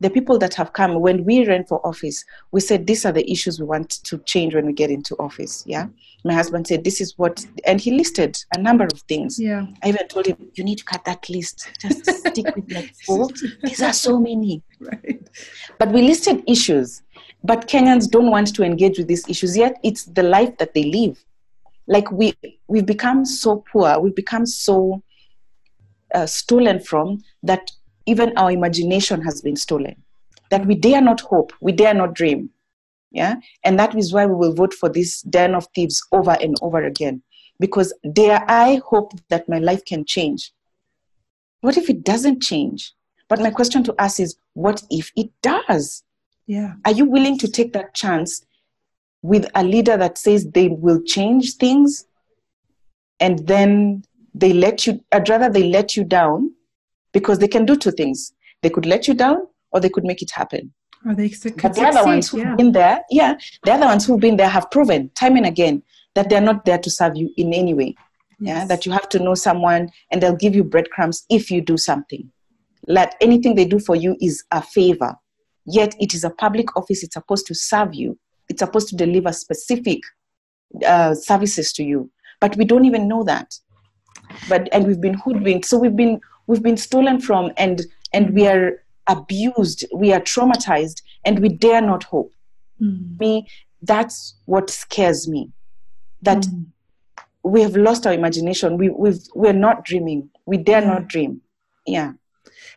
The people that have come, when we ran for office, we said, these are the issues we want to change when we get into office. Yeah. My husband said, this is what, and he listed a number of things. Yeah. I even told him, you need to cut that list. Just *laughs* stick with like four. These are so many. Right. But we listed issues but Kenyans don't want to engage with these issues yet. It's the life that they live. Like we, we've become so poor, we've become so uh, stolen from that even our imagination has been stolen. That we dare not hope, we dare not dream. Yeah, and that is why we will vote for this den of thieves over and over again. Because dare I hope that my life can change? What if it doesn't change? But my question to us is, what if it does? Yeah. Are you willing to take that chance with a leader that says they will change things and then they let you, I'd rather they let you down because they can do two things. They could let you down or they could make it happen. Or they could but the other ones who've yeah. been there, yeah, the other ones who've been there have proven time and again that they're not there to serve you in any way. Yes. Yeah, that you have to know someone and they'll give you breadcrumbs if you do something. Like anything they do for you is a favor yet it is a public office it's supposed to serve you it's supposed to deliver specific uh, services to you but we don't even know that but and we've been hoodwinked so we've been we've been stolen from and and we are abused we are traumatized and we dare not hope mm. me that's what scares me that mm. we have lost our imagination we we've, we're not dreaming we dare yeah. not dream yeah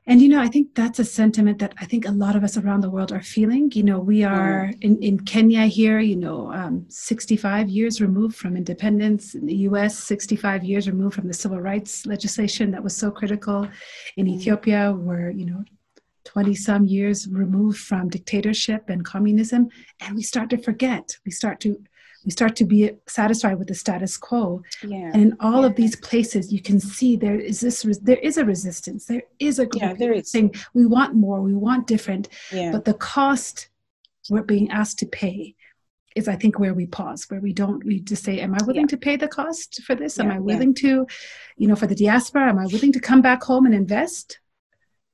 And you know, I think that's a sentiment that I think a lot of us around the world are feeling. You know, we are in, in Kenya here, you know, um, 65 years removed from independence. In the US, 65 years removed from the civil rights legislation that was so critical. In Ethiopia, we're, you know, 20 some years removed from dictatorship and communism. And we start to forget. We start to we start to be satisfied with the status quo. Yeah. and in all Yeah. of these places you can see there is this there is a resistance. There is a Yeah, there is. saying we want more. We want different. Yeah. but the cost we're being asked to pay is i think where we pause where we don't we just say am i willing to pay the cost for this? Am i willing to you know for the diaspora am i willing to come back home and invest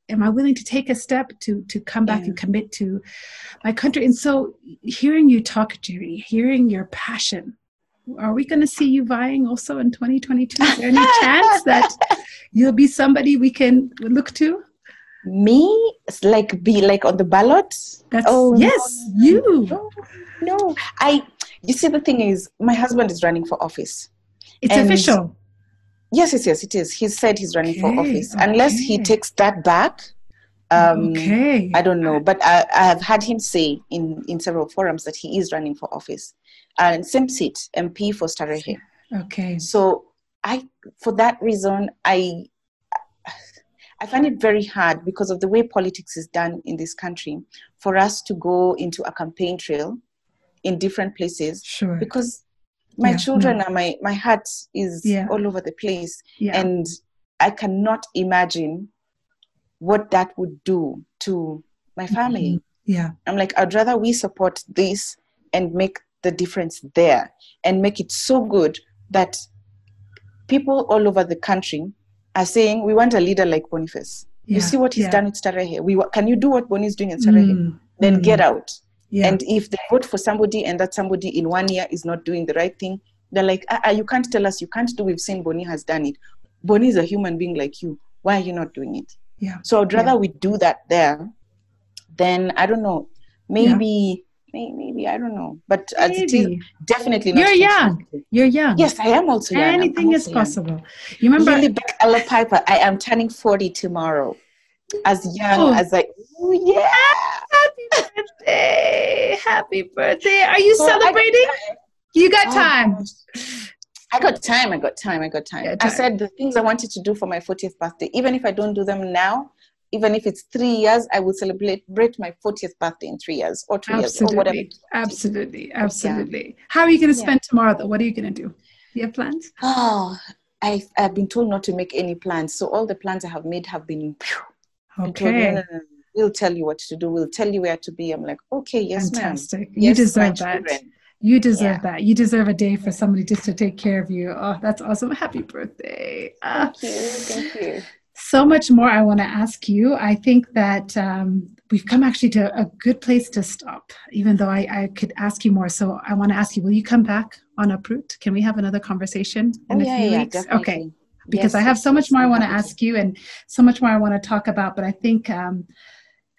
am i willing to take a step to to come back Yeah. and commit to my country and so hearing you talk Njeri hearing your passion are we going to see you vying also in 2022 is there any *laughs* chance that you'll be somebody we can look to Me, like be like on the ballot. that's Oh, no, yes you No, no. I. You see, the thing is, my husband is running for office. it's official Yes, yes, yes, it is. He said he's running for Okay, office. Unless he takes that back, um, okay I don't know. But I, I have had him say in, in several forums that he is running for office. And same seat, MP for Starehe. okay So I, for that reason, I, I find it very hard because of the way politics is done in this country for us to go into a campaign trail in different places sure because my Yeah, children are my my heart is Yeah. all over the place. Yeah. And i cannot imagine what that would do to my family. Yeah. I'm like i'd rather we support this and make the difference there and make it so good that people all over the country are saying we want a leader like boniface. You see what he's done with Starehe. We can you do what Boni is doing in Starehe? Mm, Then mm, get out. Yeah And if they vote for somebody and that somebody in one year is not doing the right thing, they're like, ah, ah, you can't tell us you can't do. We've seen Boni has done it. Boni is a human being like you. Why are you not doing it? yeah So I'd rather Yeah. we do that there Then I don't know. Maybe, may- maybe I don't know. But as it is, Maybe. definitely not. You're young. you're young Yes, I am also young. Anything I'm is also young. possible you remember Lily Beck Ella Piper. I am turning 40 tomorrow. As young Oh. as I, oh, yeah. Happy birthday happy birthday are you celebrating you got Oh, time gosh. I got time. I got time. I got time. Yeah, I said the things I wanted to do for my 40th birthday, even if I don't do them now, even if it's three years, I will celebrate my 40th birthday in three years or two years or whatever. absolutely absolutely absolutely how are you going to Yeah. spend tomorrow though what are you going to do you have plans Oh, I've, I've been told not to make any plans. So all the plans I have made have been, phew, been told, okay no, no, no, we'll tell you what to do. We'll tell you where to be. I'm like, okay, yes, ma'am. fantastic you Yes, deserve that children. You deserve Yeah. that. You deserve a day for somebody just to take care of you. Oh, that's awesome. Happy birthday. Ah, Thank you. Thank you. so much more I want to ask you. I think that um, we've come actually to a good place to stop, even though I, I could ask you more. So I want to ask you, will you come back on Uproot? Can we have another conversation in Oh, a yeah, few yeah, weeks? definitely. Okay. Because Yes, I have so much more I want to ask you and so much more I want to talk about. But I think um,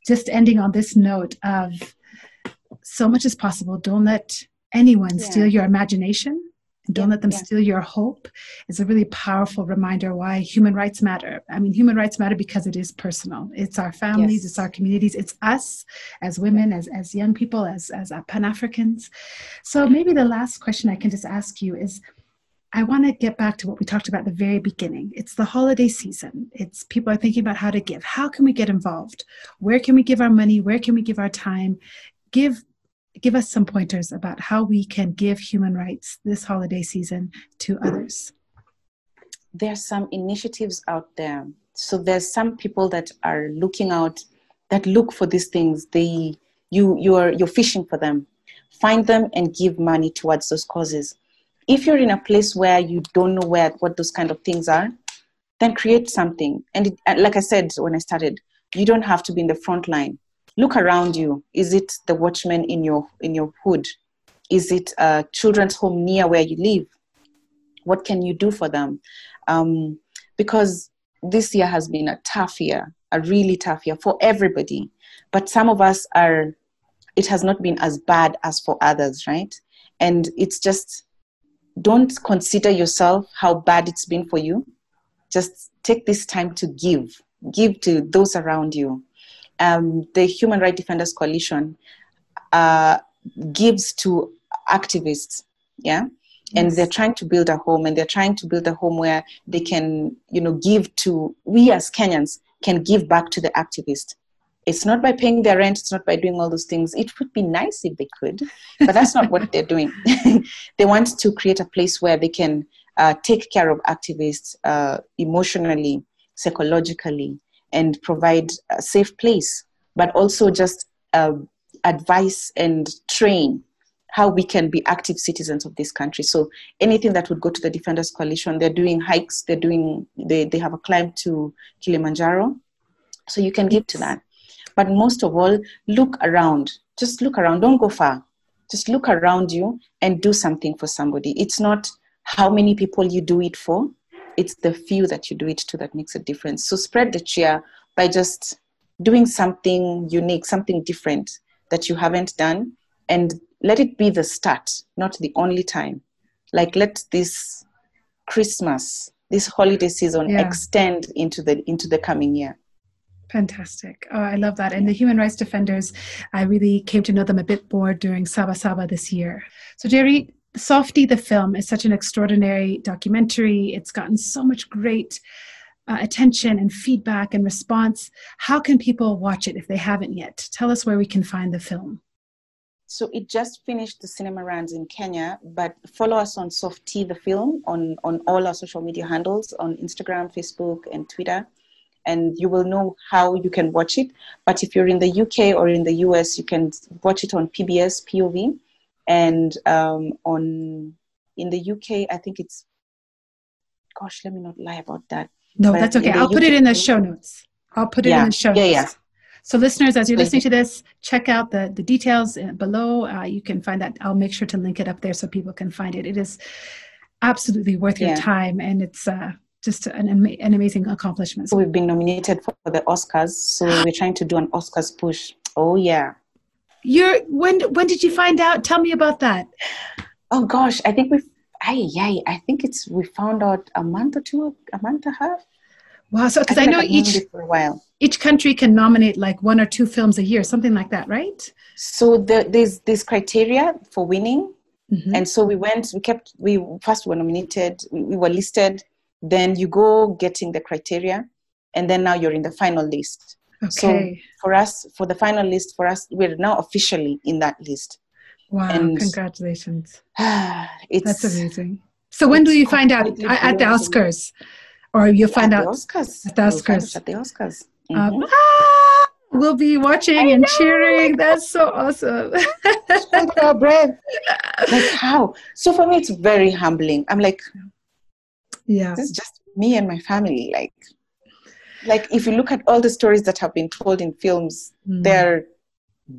just ending on this note of so much is possible. Don't let anyone Yeah. steal your imagination. Don't Yeah, let them yeah. steal your hope. It's a really powerful reminder why human rights matter. I mean, human rights matter because it is personal. It's our families, Yes. it's our communities, it's us as women, as, as young people, as, as Pan Africans. So maybe the last question I can just ask you is I want to get back to what we talked about at the very beginning. It's the holiday season. It's people are thinking about how to give. How can we get involved? Where can we give our money? Where can we give our time? Give give us some pointers about how we can give human rights this holiday season to others. there's some initiatives out there. So there's some people that are looking out that look for these things. They you you're you're fishing for them. Find them and give money towards those causes. If you're in a place where you don't know where what those kind of things are, then create something. And, it, and like I said when I started, you don't have to be in the front line. Look around you. Is it the watchman in your in your hood? Is it a children's home near where you live? What can you do for them? um, because this year has been a tough year, a really tough year for everybody. But some of us are, it has not been as bad as for others, right? And it's just, don't consider yourself how bad it's been for you. Just take this time to give. give to those around you. Um, the Human Rights Defenders Coalition uh, gives to activists. Yeah. And they're trying to build a home, and they're trying to build a home where they can, you know, give to we as Kenyans can give back to the activist. It's not by paying their rent, it's not by doing all those things. It would be nice if they could, but that's not what they're doing. *laughs* they want to create a place where they can uh, take care of activists uh, emotionally, psychologically, and provide a safe place, but also just uh, advice and train how we can be active citizens of this country. So anything that would go to the Defenders Coalition, they're doing hikes, they're doing, they, they have a climb to Kilimanjaro. So you can give to that. But most of all, look around. Just look around. Don't go far. Just look around you and do something for somebody. It's not how many people you do it for, it's the few that you do it to that makes a difference. So spread the cheer by just doing something unique, something different that you haven't done, and let it be the start, not the only time. Like let this Christmas, this holiday season yeah. extend into the into the coming year. Fantastic. Oh, I love that. And the human rights defenders, I really came to know them a bit more during Saba Saba this year. So, Njeri, Softie the film is such an extraordinary documentary. It's gotten so much great uh, attention and feedback and response. How can people watch it if they haven't yet? Tell us where we can find the film. So it just finished the cinema runs in Kenya, but follow us on Softie the film on, on all our social media handles on Instagram, Facebook, and Twitter and you will know how you can watch it. But if you're in the UK or in the US, you can watch it on PBS POV, and um, on in the UK, I think it's. Gosh, let me not lie about that. No, but that's okay. I'll UK, put it in the show notes. I'll put it yeah, in the show notes. Yeah, yeah. So, listeners, as you're listening to this, check out the, the details uh, below. Uh, you can find that. I'll make sure to link it up there so people can find it. It is absolutely worth yeah. your time, and it's uh, just an, an amazing accomplishment. So we've been nominated for the Oscars, so *gasps* we're trying to do an Oscars push. Oh yeah. You're when when did you find out? Tell me about that. Oh gosh, I think we I yeah, I think it's we found out a month or two, a month and a half. Wow, so because I, I know each for a while. each country can nominate like one or two films a year, something like that, right? So the, there's this criteria for winning, mm-hmm. and so we went. We kept. We first were nominated. We, we were listed then you go getting the criteria and then now you're in the final list. Okay. so for us for the final list for us we're now officially in that list. Wow and congratulations. *sighs* that's amazing. So when do you find out at the oscars? Or you'll find at out the oscars. at the oscars. we'll at the oscars. Um, mm-hmm. ah, we'll be watching and cheering. That's so awesome. Our breath *laughs* like how? So for me it's very humbling. I'm like yeah this is just me and my family like like if you look at all the stories that have been told in films mm. they're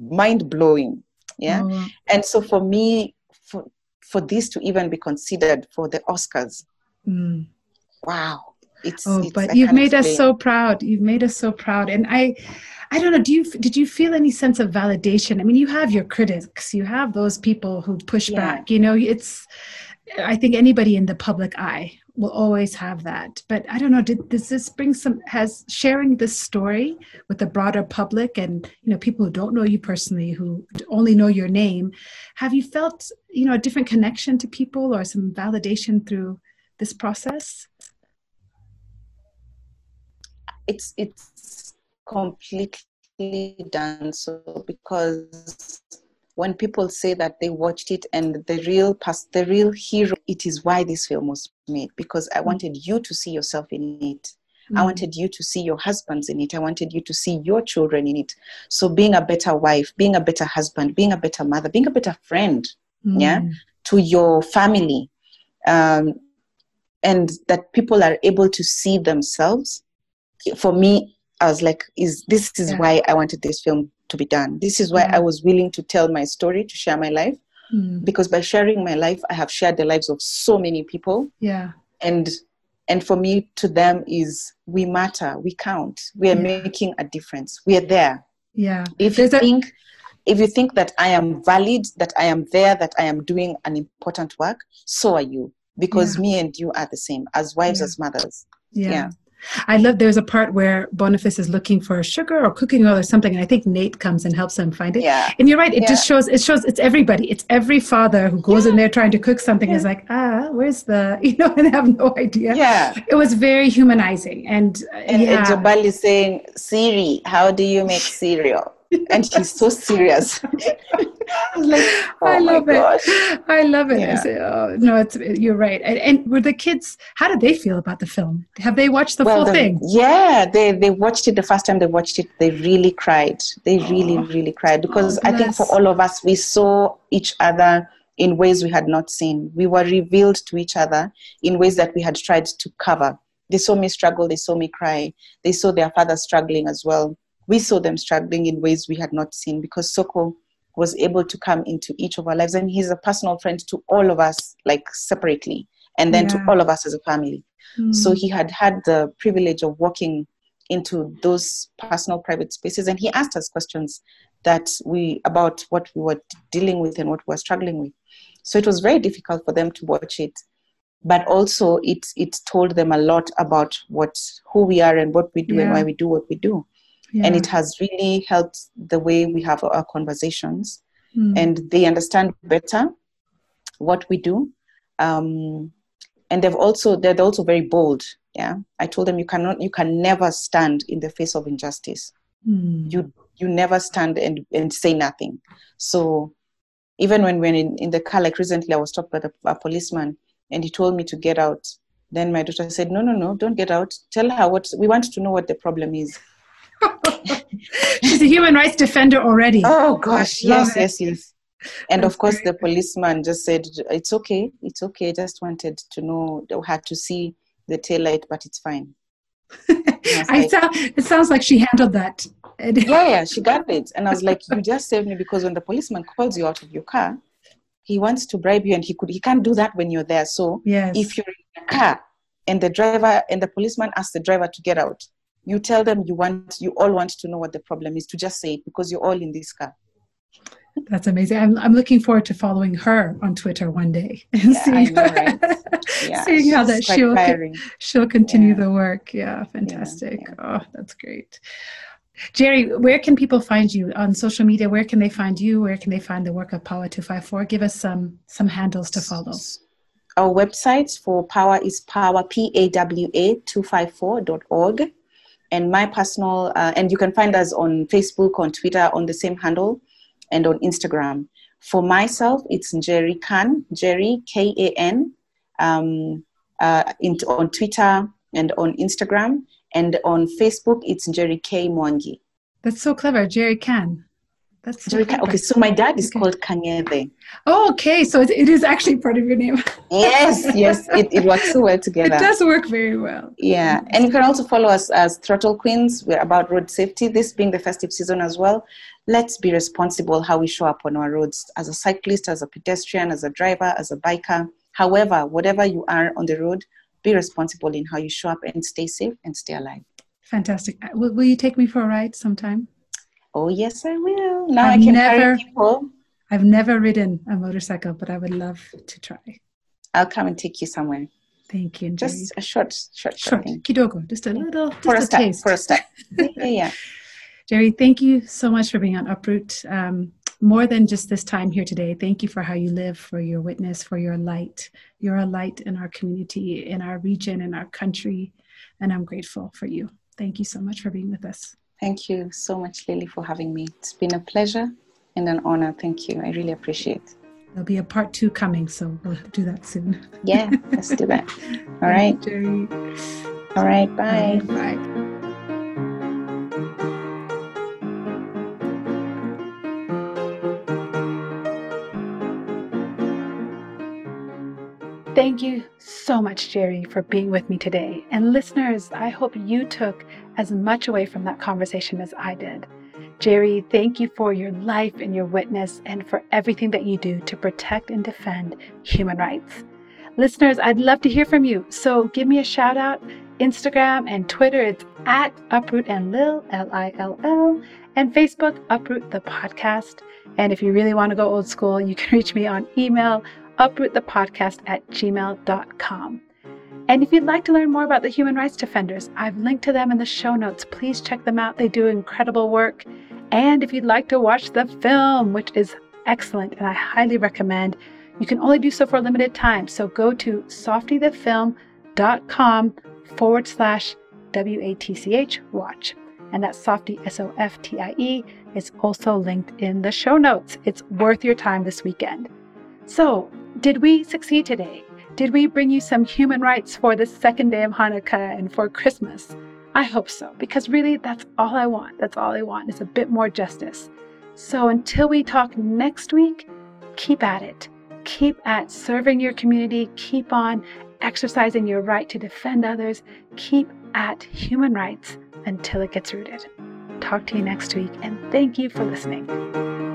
mind-blowing yeah oh. and so for me for for this to even be considered for the oscars mm. wow it's oh it's, but you've made explain. us so proud you've made us so proud and i I don't know. Do you did you feel any sense of validation? I mean, you have your critics, you have those people who push yeah. back. You know, it's. I think anybody in the public eye will always have that. But I don't know, did, does this bring some, has sharing this story with the broader public and, you know, people who don't know you personally, who only know your name, have you felt, you know, a different connection to people or some validation through this process? It's, it's completely done so because when people say that they watched it and the real past the real hero it is why this film was made because i mm. wanted you to see yourself in it mm. i wanted you to see your husbands in it i wanted you to see your children in it so being a better wife being a better husband being a better mother being a better friend mm. yeah to your family um, and that people are able to see themselves for me i was like is this is yeah. why i wanted this film to be done. This is why mm. I was willing to tell my story, to share my life, mm. because by sharing my life, I have shared the lives of so many people. Yeah. And and for me, to them is we matter, we count, we are yeah. making a difference, we are there. Yeah. If There's you think, a- if you think that I am valid, that I am there, that I am doing an important work, so are you, because yeah. me and you are the same as wives, yeah. as mothers. Yeah. Yeah. I love there's a part where Boniface is looking for sugar or cooking oil or something, and I think Nate comes and helps him find it. Yeah. And you're right, it Yeah. just shows it shows it's everybody. It's every father who goes in there trying to cook something is like, ah, where's the *laughs* you know, and have no idea. Yeah. It was very humanizing and, uh, And, yeah. and Jabali saying, Siri, how do you make cereal? *laughs* And she's so serious. *laughs* I like, *laughs* oh I love it. I love it. I say, oh, no, it's you're right. And, and were the kids? How did they feel about the film? Have they watched the full the- thing? Yeah, they they watched it the first time they watched it. They really cried. They oh. really really cried oh, because Oh, I think for all of us, we saw each other in ways we had not seen. We were revealed to each other in ways that we had tried to cover. They saw me struggle. They saw me cry. They saw their father struggling as well. We saw them struggling in ways we had not seen because Soko was able to come into each of our lives, and he's a personal friend to all of us, like separately, and then Yeah. to all of us as a family. So Mm. he had had the privilege of walking into those personal private spaces and he asked us questions that we about what we were dealing with and what we were struggling with. So it was very difficult for them to watch it. But also it it told them a lot about what who we are and what we do and why we do what we do. Yeah. And it has really helped the way we have our conversations. Mm. and they understand better what we do. Um, and they've also they're also very bold. Yeah. I told them you cannot you can never stand in the face of injustice. Mm. you you never stand and, and say nothing. So even when we're in, in the car like recently i was stopped by the, a policeman and he told me to get out. Then my daughter said no no no don't get out. Tell her what we want to know what the problem is *laughs* She's a human rights defender already. Oh gosh, yes, yes, yes. And That's of course, the policeman just said, "It's okay, it's okay." Just wanted to know, had to see the tail light, but it's fine. *laughs* I like- sound, it sounds like she handled that. *laughs* Yeah, yeah, she got it, and I was like, "You just saved me because when the policeman calls you out of your car, he wants to bribe you, and he could, he can't do that when you're there. So yes. if you're in a car and the driver and the policeman asks the driver to get out, you tell them you want, you all want to know what the problem is. To just say it because you're all in this car. That's amazing. I'm, I'm looking forward to following her on Twitter one day *laughs* and Yeah, seeing, know, right? *laughs* Yeah, seeing how that she'll tiring. she'll continue Yeah. the work. Yeah, fantastic. Oh, that's great. Njeri, where can people find you on social media? Where can they find you? Where can they find the work of PAWA 254? Give us some some handles to follow. Our website for PAWA is PAWA, P-A-W-A 254.org. And my personal, uh, and you can find us on Facebook, on Twitter, on the same handle, and on Instagram. For myself, it's Jerry Khan, Jerry, K-A-N, um, uh, in, on Twitter and on Instagram. And on Facebook, it's Jerry K. Mwangi. That's so clever, Jerry Can. That's so Okay, so my dad is Okay. called Kanyede. Oh, okay, so it, it is actually part of your name. Yes, yes, it, it works so well together. It does work very well. Yeah, and you can also follow us as Throttle Queens. We're about road safety, this being the festive season as well. Let's be responsible how we show up on our roads as a cyclist, as a pedestrian, as a driver, as a biker. However, whatever you are on the road, be responsible in how you show up and stay safe and stay alive. Fantastic. Uh, Will, will you take me for a ride sometime? Oh, yes, I will. Now I've I can never- people. I've never ridden a motorcycle, but I would love to try. I'll come and take you somewhere. Thank you. Njeri. Just a short, short, short short, kidogo, just a little, just For a a start. taste. For a *laughs* yeah, yeah. Njeri, thank you so much for being on Uproot. Um, more than just this time here today, thank you for how you live, for your witness, for your light. You're a light in our community, in our region, in our country, and I'm grateful for you. Thank you so much for being with us. Thank you so much, Lily, for having me. It's been a pleasure and an honor. Thank you. I really appreciate it. There'll be a part two coming, so we'll do that soon. Yeah, let's do that. *laughs* All right. Njeri. All right. Bye. Bye. Thank you so much, Njeri, for being with me today. And listeners, I hope you took as much away from that conversation as I did. Njeri, thank you for your life and your witness and for everything that you do to protect and defend human rights. Listeners, I'd love to hear from you. So give me a shout out. Instagram and Twitter, it's at Uproot and Lil, L I L L, and Facebook, Uproot the Podcast. And if you really want to go old school, you can reach me on email, uprootthepodcast at gmail.com. And if you'd like to learn more about the Human Rights Defenders, I've linked to them in the show notes. Please check them out. They do incredible work. And if you'd like to watch the film, which is excellent and I highly recommend, you can only do so for a limited time. So go to softiethefilm.com forward slash WATCH watch. And that's Softie, S O F T I E, is also linked in the show notes. It's worth your time this weekend. So, did we succeed today? Did we bring you some human rights for the second day of Hanukkah and for Christmas? I hope so, because really that's all I want. That's all I want is a bit more justice. So until we talk next week, keep at it. Keep at serving your community. Keep on exercising your right to defend others. Keep at human rights until it gets rooted. Talk to you next week, and thank you for listening.